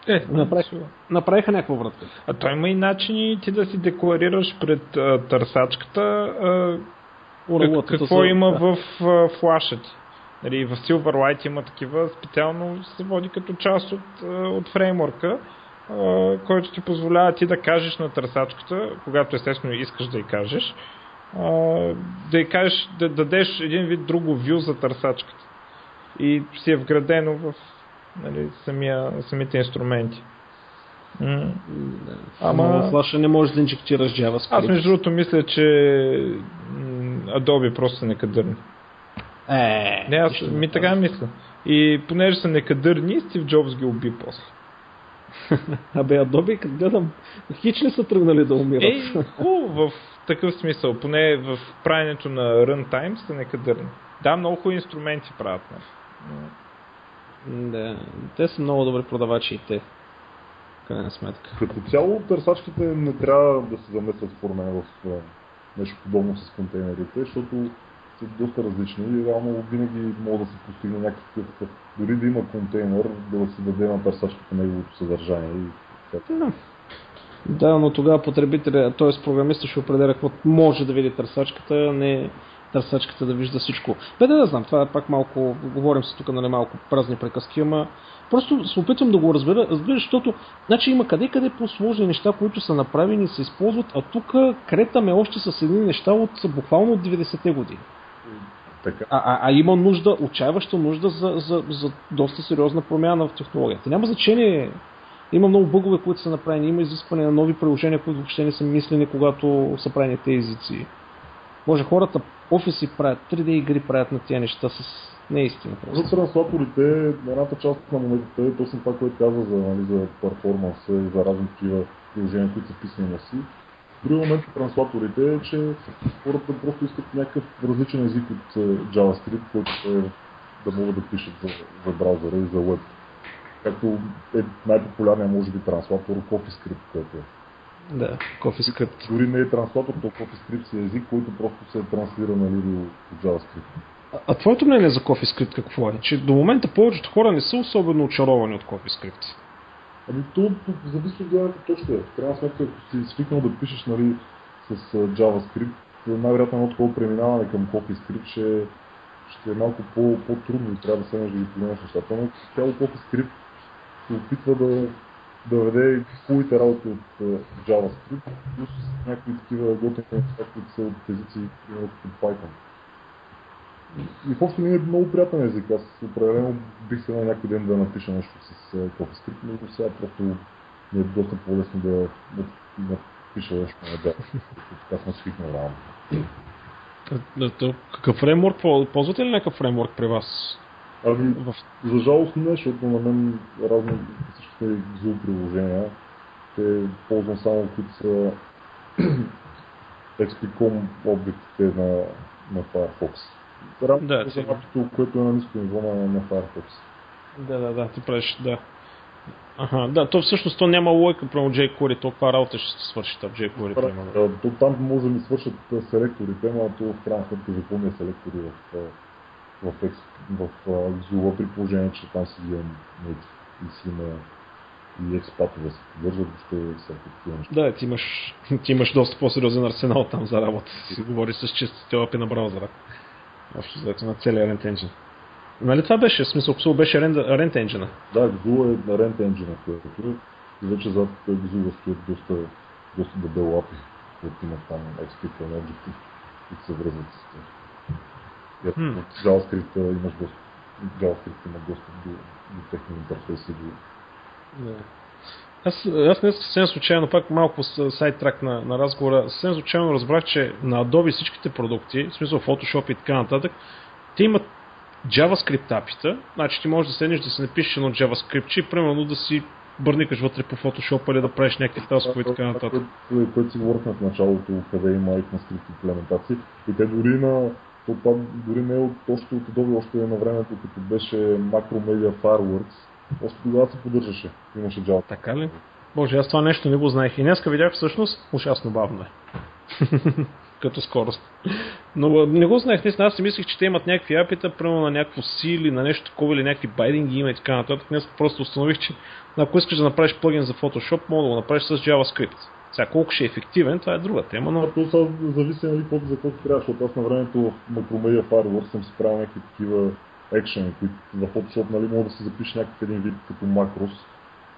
Е, направиха, направиха някаква вратка. А той има и начини ти да си декларираш пред а, търсачката а, как, какво има да. в а, флашът. Нали, в Silverlight има такива, специално се води като част от, от фреймворка, който ти позволява ти да кажеш на търсачката, когато естествено искаш да й кажеш, да й кажеш, да дадеш един вид друго вю за търсачката. И си е вградено в нали, самия, самите инструменти. М- Ама в флаша не можеш да инжектираш JavaScript. Аз между другото мисля, че Adobe просто са некадърни. Е, не, аз ми така мисля. И понеже са некадърни, Стив Джобс ги уби после. Абе, Adobe, като гледам, хич не са тръгнали да умират. Ей, хубаво, в такъв смисъл. Поне в правенето на runtime са некадърни. Да, много хубави инструменти правят. Не. Да, те са много добри продавачи и те. Крайна сметка. Като цяло търсачките не трябва да се замесват според мен в нещо подобно с контейнерите, защото са доста различни и реално винаги могат да се постигне някакъв, дори да има контейнер, да се даде на търсачката неговото съдържание. И... Да. да, но тогава потребителя, т.е. програмиста ще определя какво може да види търсачката, не търсачката да вижда всичко. Бе да, да знам, това е пак малко, говорим се тук, нали, малко празни приказки, ама просто се опитвам да го разбера, разбира, защото значи има къде-къде по-сложни неща, които са направени и се използват, а тук кретаме още с едни неща от буквално от 90-те години. Така. А, а, а има нужда, отчаяваща нужда за, за, за доста сериозна промяна в технологията. Няма значение. Има много бъгове, които са направени, има изискване на нови приложения, които въобще не са мислени, когато са правени тези езици. Може хората офиси правят, 3D игри правят на тия неща с Не е истина просто. За транслаторите, едната част на моментите е точно това, което казва за, нали, за перформанса и за разни такива приложения, които са писани на си. Друг момент транслаторите е, че хората просто искат някакъв различен език от JavaScript, който е да могат да пишат за, за браузъра и за веб. Както е най-популярният, може би, транслатор CoffeeScript, който е. Да, CoffeeScript. Дори не е транслатор, то CoffeeScript си е език, който просто се е транслира нали, до, JavaScript. А, а твоето мнение за CoffeeScript какво е? Че до момента повечето хора не са особено очаровани от CoffeeScript. Ами то, зависи от гледната точка. В крайна сметка, ако си свикнал да пишеш нали, с JavaScript, най-вероятно едно такова преминаване към CoffeeScript ще, ще е малко по, по-трудно и трябва да седнеш да ги погледнеш нещата. Но цяло CoffeeScript се опитва да, да веде хубавите работи от uh, JavaScript, плюс някакви такива готини неща, които са от езици, примерно от Python. И в ми е много приятен език. Аз определено бих се на някой ден да напиша нещо с CoffeeScript, но сега просто ми е доста по-лесно да, да, да напиша нещо на JavaScript. Така съм свикнал реално. Какъв фреймворк ползвате ли някакъв фреймворк при вас? Ами, в... за жалост не, защото на мен разни Zoom приложения, те ползвам само които са XP.com обектите на, на Firefox. Рамката да, за апито, което е на ниско ниво на, на Firefox. Да, да, да, ти правиш, да. Ага, да, то всъщност то няма лойка, прямо jQuery, толкова работа ще се свърши в jQuery, примерно. То там може да ми свършат селекторите, но то в крайна сметка запълня е селектори в, в, в, в, в Zula, при положение, че там си имам и си има и експатове се поддържат, въобще всякакви такива неща. Да, ти имаш, ти имаш доста по-сериозен арсенал там за работа. Си говори с чистите опи на браузъра. Общо взето на целия Rent Engine. Нали това беше? В смисъл, Xul беше Rent, Engine. Да, Xul е на Rent Engine, което и вече зад Xul стоят доста, доста дебело API, които имат там XP към Objective, които се връзват с тях. JavaScript имаш доста, JavaScript има достъп до, до техни интерфейси, до, да. Аз, аз днес съвсем случайно, пак малко сайт трак на, на разговора, съвсем случайно разбрах, че на Adobe всичките продукти, в смисъл Photoshop и така нататък, те имат JavaScript апита, значи ти можеш да седнеш да си напишеш едно JavaScript и примерно да си бърникаш вътре по Photoshop или да правиш някакви таскове и така нататък. Което си говорихме в началото, къде има ECMAScript имплементации. И те дори на това дори не е от, още от Adobe, още на времето, като беше Macromedia Fireworks, още тогава се поддържаше. Имаше джал. Така ли? Боже, аз това нещо не го знаех. И днеска видях всъщност ужасно бавно е. Като скорост. Но не го знаех, наистина. Аз си мислех, че те имат някакви апита, примерно на някакво сили, на нещо такова или някакви байдинги има и така нататък. Днес просто установих, че ако искаш да направиш плагин за Photoshop, мога да го направиш с JavaScript. Сега колко ще е ефективен, това е друга тема, но... Това са зависи нали, за какво трябва, защото аз на времето в Macromedia Firewall съм си правил някакви такива екшени, които в Photoshop нали, мога да се запише някакъв един вид като макрос.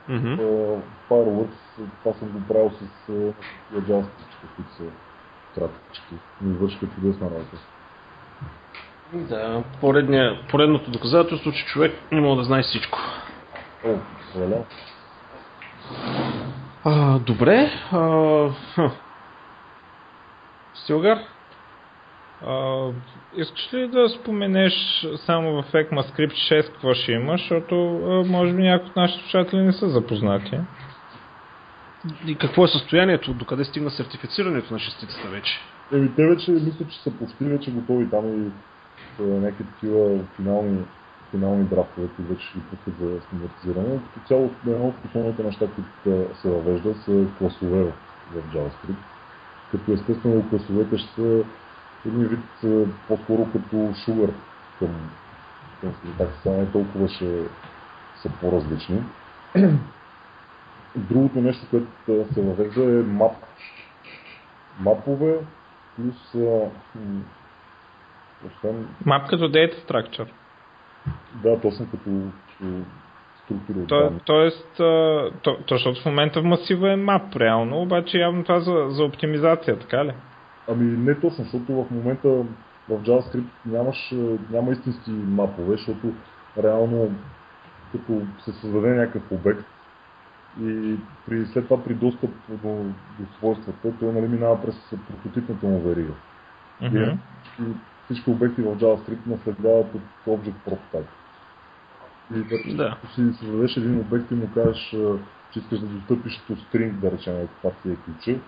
Mm-hmm. Uh, Fireworks, това съм го правил с uh, JavaScript, които са кратички. Ми върши чудесна работа. Да, поредния, поредното доказателство, че човек не мога да знае всичко. О, валя. А, добре. А, Стилгар? А, искаш ли да споменеш само в ECMAScript 6 какво ще има, защото а, може би някои от нашите слушатели не са запознати. И какво е състоянието, докъде стигна сертифицирането на шестицата вече? Еми, те вече мисля, че са почти вече готови там и някакви такива финални, финални драфтове, които вече ще ги пускат за стандартизиране. Като цяло, едно от основните неща, които се въвежда, са класове в JavaScript. Като естествено класовете ще са един вид по-скоро като Sugar към, към синтаксиса, не толкова ще са по-различни. Другото нещо, което се въвежда е мап. Мапове плюс освен... Мап като Data Structure. Да, точно като, като структура то, Тоест, то, то, защото в момента в масива е мап реално, обаче явно това за, за оптимизация, така ли? Ами не точно, защото в момента в JavaScript нямаш, няма истински мапове, защото реално като се създаде някакъв обект и при, след това при достъп до, до свойствата, той нали, минава през прототипната му верига. Mm-hmm. И всички обекти в JavaScript наследяват от Object Prototype. И вече, Да. ако си създадеш един обект и му кажеш, а, че искаш да достъпиш to string, да речем, това ти е ключа,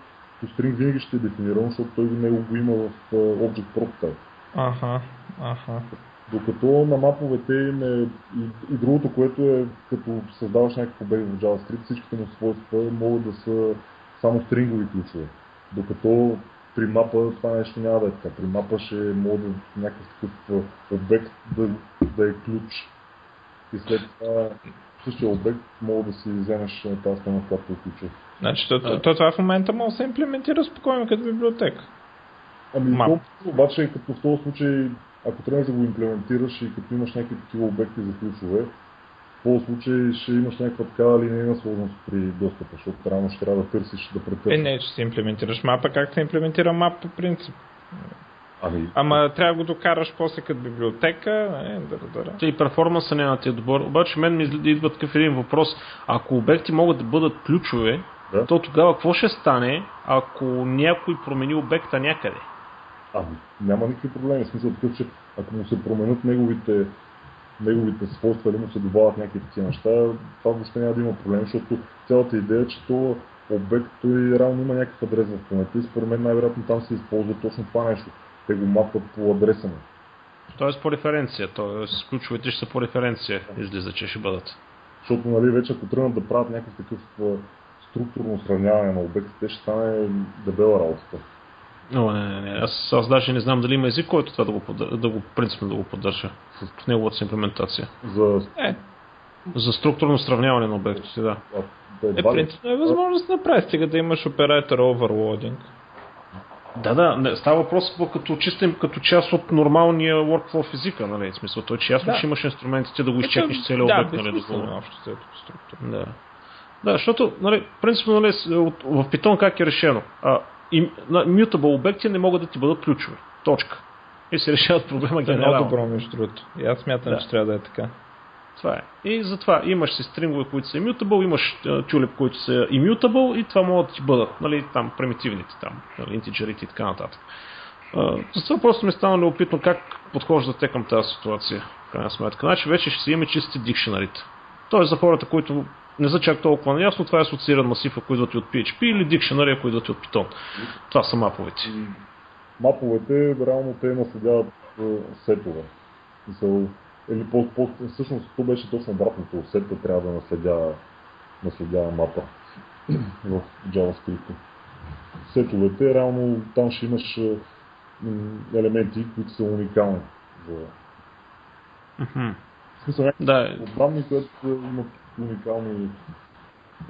to string винаги ще е дефиниран, защото той него го има в Object Prototype. Аха, аха. Докато на маповете им е и, и другото, което е като създаваш някакъв обект в JavaScript, всичките му свойства могат да са само стрингови ключове. Докато при мапа това нещо няма да е така. При мапа ще може да някакъв такъв обект да, да е ключ. И след това същия обект мога да си вземеш тази стена, която е ключа. Значи, то, то, то, това в момента може да се имплементира спокойно като библиотека. Ами, то, обаче, като в този случай, ако тръгнеш да го имплементираш и като имаш някакви такива обекти за ключове, в този случай ще имаш някаква такава линейна сложност при достъпа, защото реално ще трябва да търсиш, да Е, претърсиш. не, че си имплементираш мапа, как се имплементира мап по принцип. Ами, Ама трябва да го докараш после като библиотека. Е, да, да, да. И перформанса няма да ти е добър. Обаче мен ми идва такъв един въпрос. Ако обекти могат да бъдат ключове, Да. то тогава какво ще стане, ако някой промени обекта някъде? ами, няма никакви проблеми. В смисъл такъв, че ако му се променят неговите, неговите свойства или му се добавят някакви такива неща, това въобще няма да има проблем, защото цялата идея е, че то обект той реално има някакъв адрес в паметта и според мен най-вероятно там се използва точно това нещо. Те го мапват по адреса му. Тоест по референция. Тоест ключовете ще са по референция. Излиза, че ще бъдат. Защото нали, вече ако тръгнат да правят някакъв такъв структурно сравняване на обектите, ще стане дебела работата. О, не, не, не. Аз, аз даже не знам дали има език, който това да го, поддържа, да го принципно да го поддържа в неговата си имплементация. За Е, За структурно сравняване на обектите, да. а, да е, ли- принципно е възможно да се направи, стига да имаш оператор overloading. Да, да, не, става въпрос по- като чистим, като част от нормалния workflow в езика, нали? В смисъл, той че ясно, Да. че имаш инструментите да го изчекнеш целият да, обект, нали? Да го... общо структура. Да. Да, защото, нали, принципно, нали, в Python как е решено? А, и, на, mutable обекти не могат да ти бъдат ключови. Точка. И се решават проблема Това е много генерално. добро, между другото. И аз смятам, Да. че трябва да е така. Това е. И затова имаш си стрингове, които са immutable, имаш а, тюлеп, които са immutable и това могат да ти бъдат, нали, там примитивните, там, нали, интиджерите и така нататък. Затова просто ми стана любопитно как подхождате към тази ситуация, в крайна сметка. Значи вече ще си имаме чисти дикшенарите. Тоест за хората, които не са чак толкова наясно, това е асоцииран масив, ако идват и от PHP или дикшенари, ако идват и от Python. Това са маповете. И маповете, реално те наследяват сетове. Или по, по, всъщност то беше точно обратното. Сета трябва да наследява, наследява мапа в JavaScript. Сетовете, реално там ще имаш елементи, които са уникални. За... Мгм. В смисъл, Да, данни, които имат уникални,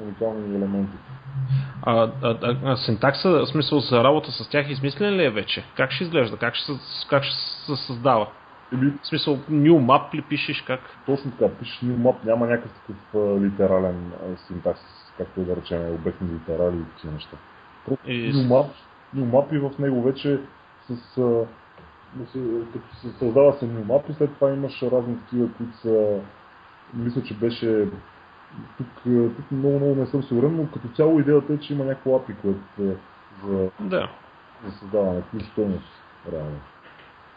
уникални елементи. А, а, а, а синтакса, в смисъл за работа с тях, измислен ли е вече? Как ще изглежда? Как ще, се- как ще се създава? Или В смисъл, new map ли пишеш? Как? Точно така, пишеш new map, няма някакъв такъв литерален синтакс, както да речем, обектни литерали и такива неща. Просто И- new map, new map и в него вече с, а, като се създава се new map и след това имаш разни такива, които са, мисля, че беше тук, а, тук много, много не съм сигурен, но като цяло идеята е, че има някакво API, което е за, Да. за създаване, ключ стойност, реално.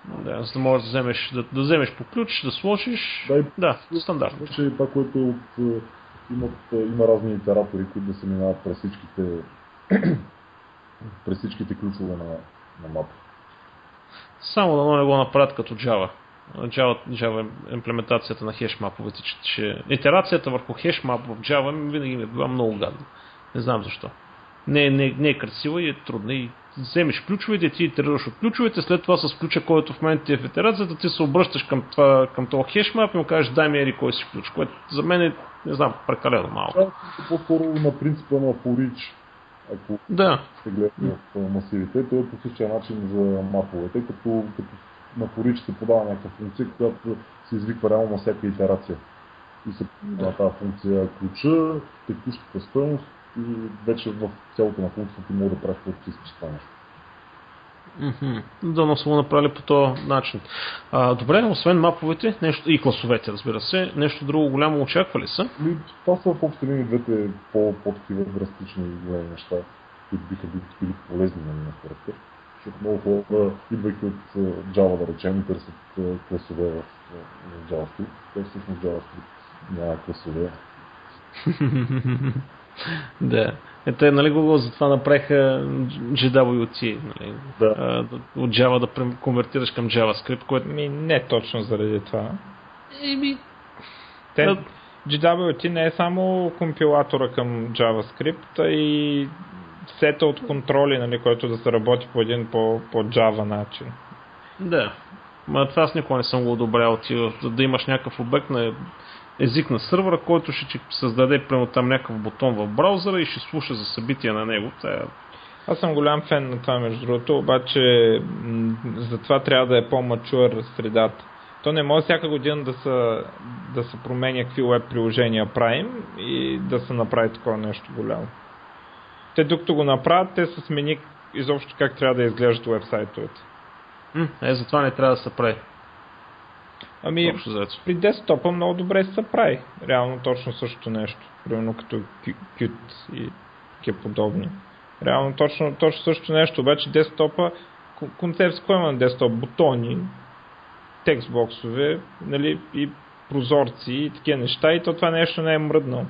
Да, за да можеш да вземеш, да, да вземеш по ключ, да сложиш. Да, и Да, стандартно. Вече това, което е от, е, имат, е, има разни итератори, които да се минават през всичките, през всичките ключове на, на мапа. Само да не го направят като Java. Java, Java имплементацията на хеш маповете, че, че итерацията върху хеш мап в Java винаги ми е била много гадна. Не знам защо. Не, не, не е красива и е трудна и вземеш ключовете, ти итерираш от ключовете, след това с ключа, който в момента ти е в итерацията, ти се обръщаш към, това, към този хеш мап и му кажеш дай ми ери кой си ключ, което за мен е, не знам, прекалено малко. Това е по-скоро на принципа на forage, ако Да, се гледа в масивите, то е по същия начин за маповете, като, като на се подава някаква функция, която се извиква реално на всяка итерация. И се на тази функция ключа, текущата стоеност и вече в цялото на функцията ти може да правиш каквото искаш това нещо. Мгм. Да, са го направили по този начин. А, добре, освен маповете нещо, и класовете, разбира се, нещо друго голямо очаква ли са? Ми, това са в общи линии двете по- по-такива драстични големи неща, които биха били, полезни на мен според. Защото много хора, идвайки от Java, да речем, търсят класове в, JavaScript. Те всъщност JavaScript няма класове. да. Е, те, нали, Google затова направиха GWT, нали, Да. от Java да конвертираш към JavaScript, което Ми, не точно заради това. Еми, Те. GWT не е само компилатора към JavaScript, а и сета от контроли, нали, който да се работи по един по, по Java начин. Да. Ма това аз никога не съм го одобрял ти да, да имаш някакъв обект на език на сървъра, който ще ти създаде прямо там някакъв бутон в браузъра и ще слуша за събития на него. Тая... Аз съм голям фен на това, между другото, обаче м- затова трябва да е по-мачуър средата. То не може всяка година да се, да се променя какви веб приложения правим и да се направи такова нещо голямо. Те докато го направят, те се смени изобщо как трябва да изглеждат вебсайтовете. М, е, затова не трябва да се прави. Ами, при десктопа много добре се прави. Реално точно същото нещо. Примерно като Qt и такива подобни. Реално точно, точно същото нещо, обаче десктопа, ко- концепция, кой има на десктоп? Бутони, текстбоксове, нали, и прозорци и такива неща и то това нещо не е мръднало.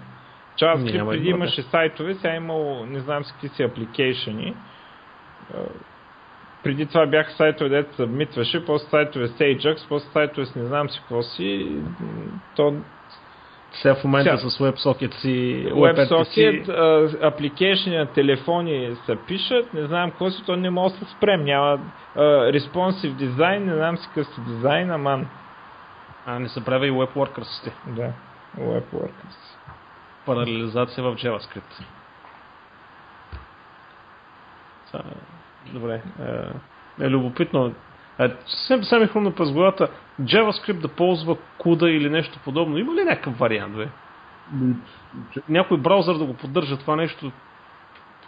JavaScript Няма и преди имаше сайтове, сега е имало не знам си какви си апликейшени. А, Преди това бяха сайтове, дето събмитваше, после сайтове с Ajax, после сайтове с не знам си какво си. То Сега в момента Сега. с WebSocket си, WebSocket, а, апликейшни на телефони се пишат, не знам какво си, то не може да се спрем, няма responsive дизайн, не знам си какъв си дизайн, аман. А не се прави и WebWorkers. Да, WebWorkers. Паралелизация в JavaScript. Добре. Е, е любопитно. Е, съвсем сега ми хрумна през главата JavaScript да ползва CUDA или нещо подобно. Има ли някакъв вариант, бе? Някой браузър да го поддържа това нещо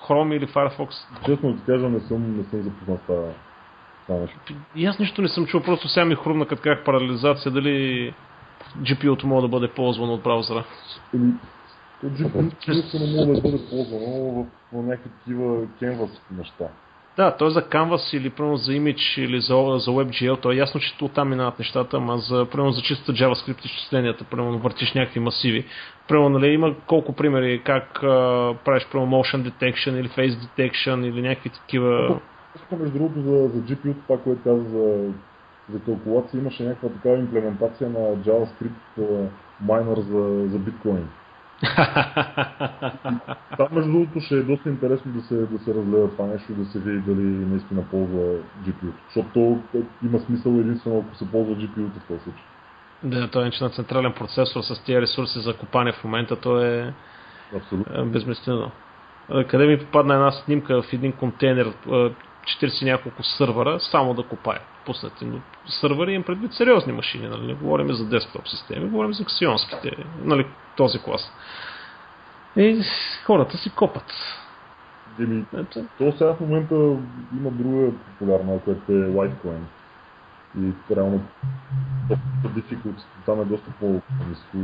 Chrome или Firefox. Честно ти кажа, не съм, не съм запознат това. И аз нищо не съм чул, просто сега ми хрумна като как паралелизация, дали GPU-то може да бъде ползвано от браузъра. То GPU не може да бъде ползвано в, някакви такива canvas неща. Да, той за Canvas или примерно за Image или за, за WebGL, то е ясно, че оттам минават нещата, ама за, примерно за чистата JavaScript изчисленията, примерно въртиш някакви масиви. Примерно, нали, има колко примери как а, правиш примерно motion detection или face detection или някакви такива... Между другото, за, за GPU, това, което каза за, за калкулация, имаше някаква такава имплементация на JavaScript майнер за, за биткоин. Там, между другото, ще е доста интересно да се, да се разгледа това нещо и да се види дали наистина ползва GPU. Защото то е, има смисъл единствено ако се ползва GPU в този случай. да, той е на централен процесор с тия ресурси за копане в момента, то е Абсолютно. е, безмислено. А, Къде ми попадна една снимка в един контейнер, а, 40 няколко сървъра, само да копае. Пуснати. Но сървъри им предвид сериозни машини, нали? Не говорим за десктоп системи, говорим за ксионските, нали, този клас. И хората си копат. Еми, Ето, то сега в момента има друга популярна, която е Litecoin. И реално доста там е доста по-низко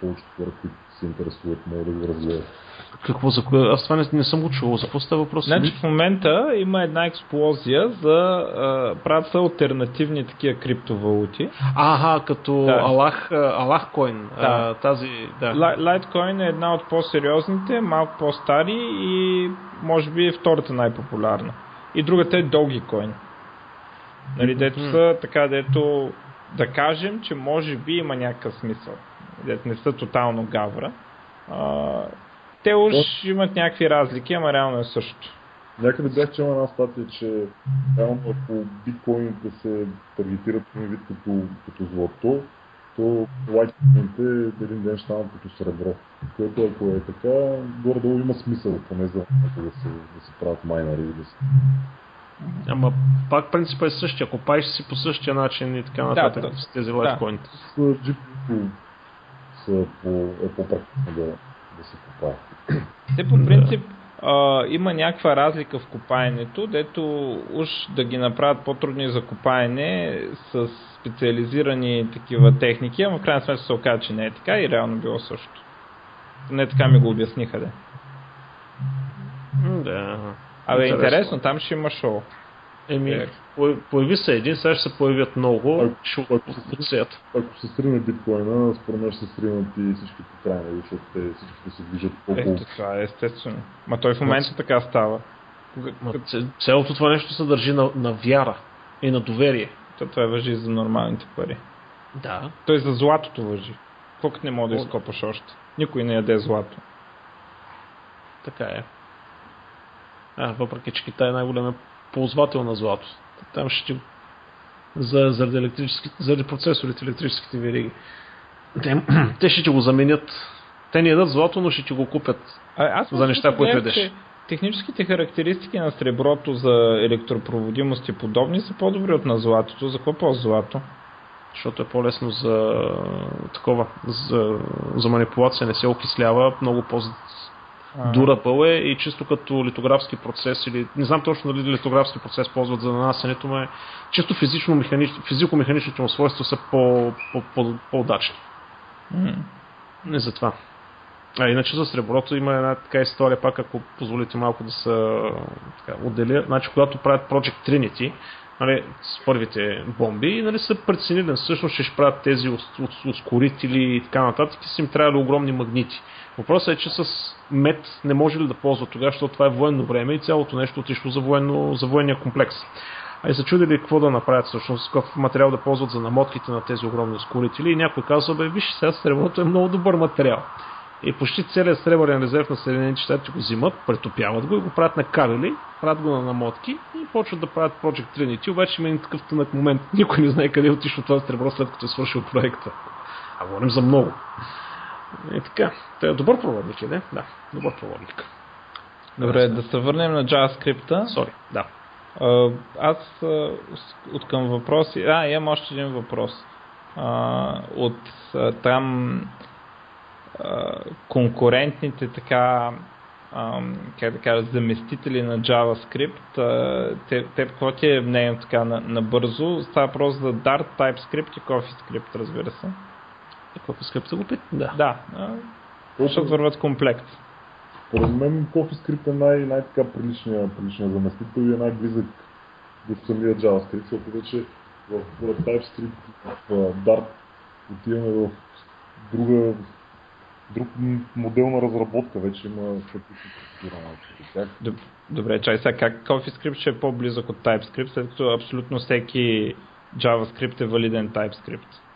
повечето хора, които се интересуват, могат да го разгледат. какво за кое? Аз това не, не съм го чувал. За какво става въпрос? Значи в момента има една експлозия за а, правят се альтернативни такива криптовалути. Аха, като Да. Аллах, а, Аллах Coin. А, Да. тази, да. Li- Litecoin е една от по-сериозните, малко по-стари и може би е втората най-популярна. И другата е Dogecoin. Нали, дето са така, дето да кажем, че може би има някакъв смисъл. Не са тотално гавра. А, те уж имат някакви разлики, ама реално е също. Някъде бях чел една статия, че реално ако биткоините се таргетират по един вид като, като злато, то лайткоините един ден ще станат като сребро. Което ако е така, горе-долу има смисъл, поне за да се, да се правят майнери и да се... Ама пак принципът е същия. Ако паеш си по същия начин и така нататък да. с тези Да. лайткоините. С GPU по, е по-практично да, да се купае. Те по принцип а, има някаква разлика в копаенето, дето уж да ги направят по-трудни за копаене с специализирани такива техники, ама в крайна сметка се оказа, че не е така и реално било също. Не така ми го обясниха, де. М, Да. Абе, интересно, там ще има шоу. Еми, Е. по- появи се един, сега ще се появят много, Ако- ще ако се отсеят. Ако се стримне биткоина, според мен ще се стримнат и всичките крайни, защото те всичките се движат Е, това е естествено. Ма той в момента така става. Ма, Цялото това нещо се държи на, на вяра и на доверие. То това въжи за нормалните пари. Да. Той за златото въжи. Колкото не мога да изкопаш още. Никой не яде злато. Така е. А, въпреки, че Китай е най-големия ползвател на злато. Там ще. За, заради, електрически, заради процесорите, електрическите вериги. Те, те ще ти го заменят. Те ни ядат злато, но ще ти го купят. А, аз За неща, които ядеш. че Техническите характеристики на среброто за електропроводимост и подобни са по-добри от на златото. За какво по-злато? Защото е по-лесно за такова, за, за манипулация, не се окислява, много по Durable е и чисто като литографски процес или не знам точно дали литографски процес ползват за нанасянето, но е чисто физично физико-механичните му свойства са по, по, по, по-удачни. Не за това. А иначе за среброто има една така история, пак ако позволите малко да се така, отделя. Значи, когато правят Project Trinity, нали, с първите бомби, нали, са преценили всъщност, че ще правят тези ус- ус- ускорители и така нататък и са им трябвали огромни магнити. Въпросът е, че с мед не може ли да ползват тогава, защото това е военно време и цялото нещо отишло за, военно, за военния комплекс. А и се чудили какво да направят всъщност, какъв материал да ползват за намотките на тези огромни ускорители и някой казва, бе, виж, сега среброто е много добър материал. И почти целият сребърен резерв на Съединените щати го взимат, претопяват го и го правят на кабели, правят го на намотки и почват да правят Project Trinity, обаче има един такъв тънък момент. Никой не знае къде е отишло това сребро след като е свършил проекта. А говорим за много. И така. Той е добър проводник, е? Да, добър проводник. Добре, да се върнем на JavaScript. Сори, да. Аз от към въпроси. А, имам още един въпрос. А, От а, там а, конкурентните така как да кажа, заместители на JavaScript, те, те какво ти е мнението така на- набързо? Става въпрос за Dart, TypeScript и CoffeeScript, разбира се. Какво скрипта го пит? Да. Да, а, защото върват комплект. Според мен CoffeeScript е най- най-така приличният приличния заместител и е най-близък до самия JavaScript, защото вече в, в TypeScript, в Dart отиваме в друга, друг модел на разработка, вече има статистика Добре, чай сега как CoffeeScript ще е по-близък от TypeScript, след като абсолютно всеки JavaScript е валиден TypeScript.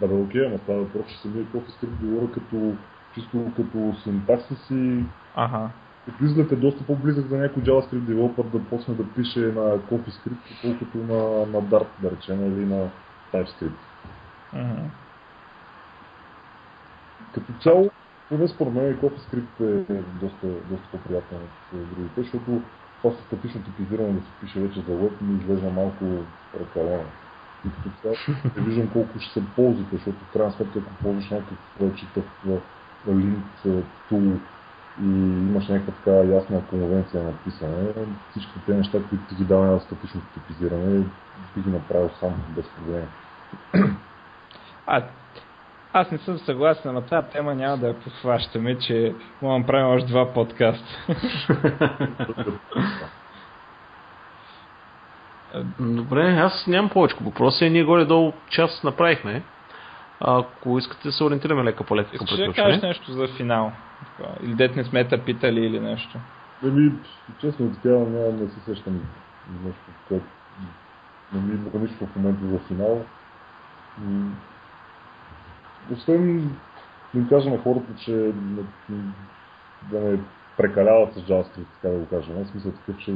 Да, бе, окей, ама става въпрос, че самия CoffeeScript говоря като чисто като синтаксис и Ага. като изглед е доста по-близък за някой JavaScript девелопър да почне да пише на CoffeeScript, отколкото на, на Dart, да речем, или на TypeScript. Мгм. Като цяло, поне според мен CoffeeScript е доста, доста по-приятен от е, другите, защото това със статично типизиране да се пише вече за web ми изглежда малко прекалено. Не виждам колко ще се ползвате, защото в крайна сметка, ако ползваш някакъв читав линк е, тул и имаш някаква така ясна конвенция на писане, всички тези неща, които ти ги дава на статично типизиране, би ги направил сам без проблем. А, аз не съм съгласен, но тази тема няма да я подхващаме, че мога да направим още два подкаста. Добре, аз нямам повече въпроси. Ние горе-долу час направихме. Ако искате да се ориентираме лека по лека към Искаш да кажеш приключване. нещо за финал? Или дет не сме те питали или нещо. Еми, честно така, няма, не се сещам нещо, което не ми идва нищо в момента за финал. Освен да им кажа на хората, че да не прекаляват с JavaScript, така да го кажем. В смисъл такъв, че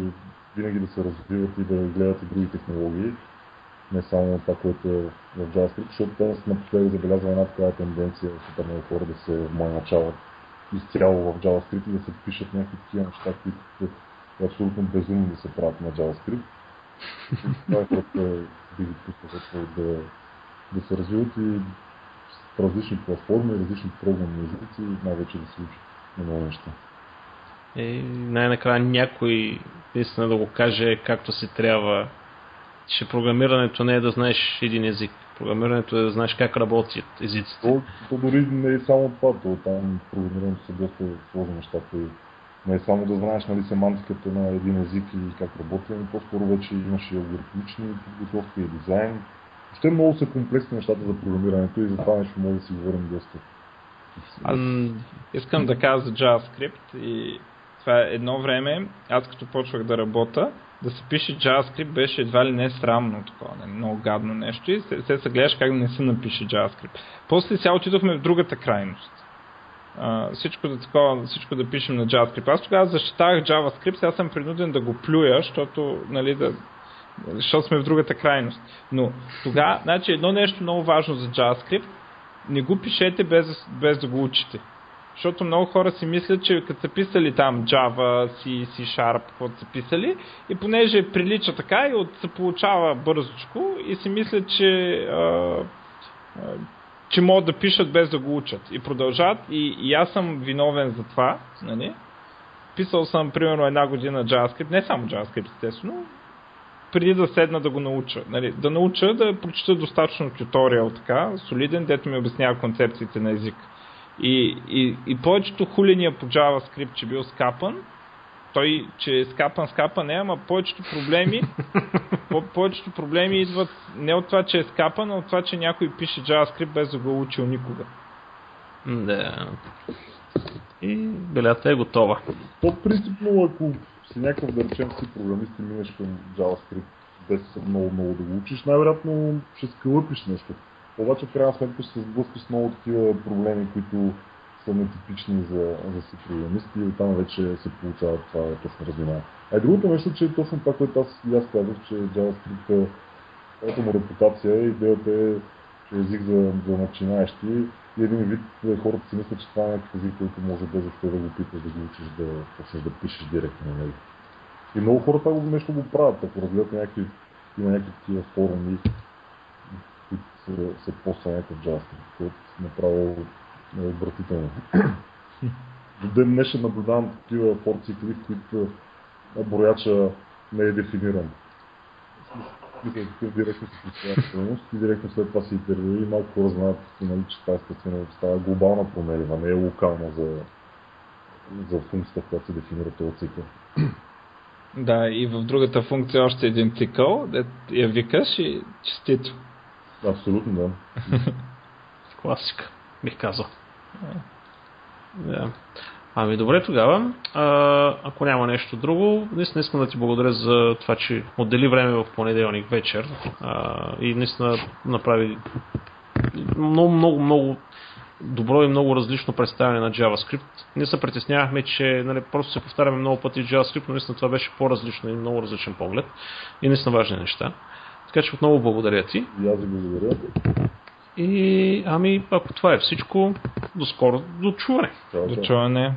винаги да се развиват и да гледат и други технологии, не само това, което е в JavaScript, защото аз напоследък забелязвам една такава тенденция супер много хора да се вмайначават изцяло в JavaScript и да се пишат някакви такива неща, които е абсолютно безумно да се правят на JavaScript. Това е хората би ги да, да се развиват и в различни платформи, различни програмни езици и най-вече да се учат на нови неща. И най-накрая някой наистина да го каже както си трябва, че програмирането не е да знаеш един език. Програмирането е да знаеш как работят езиците. То, то дори не е само това, то там програмирането са доста сложни нещата и не е само да знаеш нали, семантиката на един език и как работи, ами по-скоро вече имаш и алгоритмични подготовки и дизайн. Ще много са комплексни нещата за програмирането и за това нещо може да си говорим доста. Аз искам да кажа за JavaScript и това е едно време, аз като почвах да работя, да се пише JavaScript беше едва ли не срамно такова, не, много гадно нещо и се, се гледаш как да не се напише JavaScript. После сега отидохме в другата крайност. Uh, всичко, да, такова, всичко да пишем на JavaScript. Аз тогава защитавах JavaScript, сега съм принуден да го плюя, защото, нали, да, защото сме в другата крайност. Но тогава, значи едно нещо много важно за JavaScript, не го пишете без, без да го учите. Защото много хора си мислят, че като са писали там Java, C, C Sharp, каквото са писали, и понеже прилича така и от, се получава бързочко и си мислят, че, а, че могат да пишат без да го учат. И продължат. И, и аз съм виновен за това. Нали? Писал съм примерно една година JavaScript, не само JavaScript, естествено, преди да седна да го науча. Нали, да науча да прочета достатъчно туториал така, солиден, дето ми обяснява концепциите на език. И, и, и повечето хуления по JavaScript, че бил скапан, той, че е скапан, скапан не, ама повечето проблеми, по, повечето проблеми идват не от това, че е скапан, а от това, че някой пише JavaScript без да го е учил никога. Да. И белята е готова. То принципно, ако си някакъв, да речем, си програмист и минеш към JavaScript без много, много да го учиш, най-вероятно ще скълъпиш нещо. Обаче в крайна сметка ще се сблъскаш с много такива проблеми, които са нетипични за, за си и оттам вече се получава това точно разминаване. А и другото нещо, че точно това, което аз и аз казах, че JavaScript е му репутация идеята е, че е език за, за начинаещи и един вид хората си мислят, че това е някакъв език, който може без въобще да го питаш, да го учиш, да почнеш да пишеш директно на него. И много хората го нещо го правят, ако разгледат някакви, има някакви такива форуми, които се, поства някакъв JavaScript, който направо е отвратително. До ден днешен наблюдавам такива форци, в които брояча не е дефиниран. Мисля, такъв директно се представя и директно след това се итерира и малко хора знаят, нали, че това естествено става глобална промена, не е локална за, за функцията, която се дефинира този цикъл. Да, и в другата функция още един цикъл, да я викаш и честито. Абсолютно, да. Класика, бих казал. Да. Ами добре тогава. А, ако няма нещо друго, наистина искам да ти благодаря за това, че отдели време в понеделник вечер а, и наистина направи много, много, много добро и много различно представяне на JavaScript. Ние се притеснявахме, че нали, просто се повтаряме много пъти JavaScript, но наистина това беше по-различно и много различен поглед и наистина важни неща. Така че отново благодаря ти. И аз ви благодаря. И ами, ако това е всичко, до скоро, до чуване. До чуване.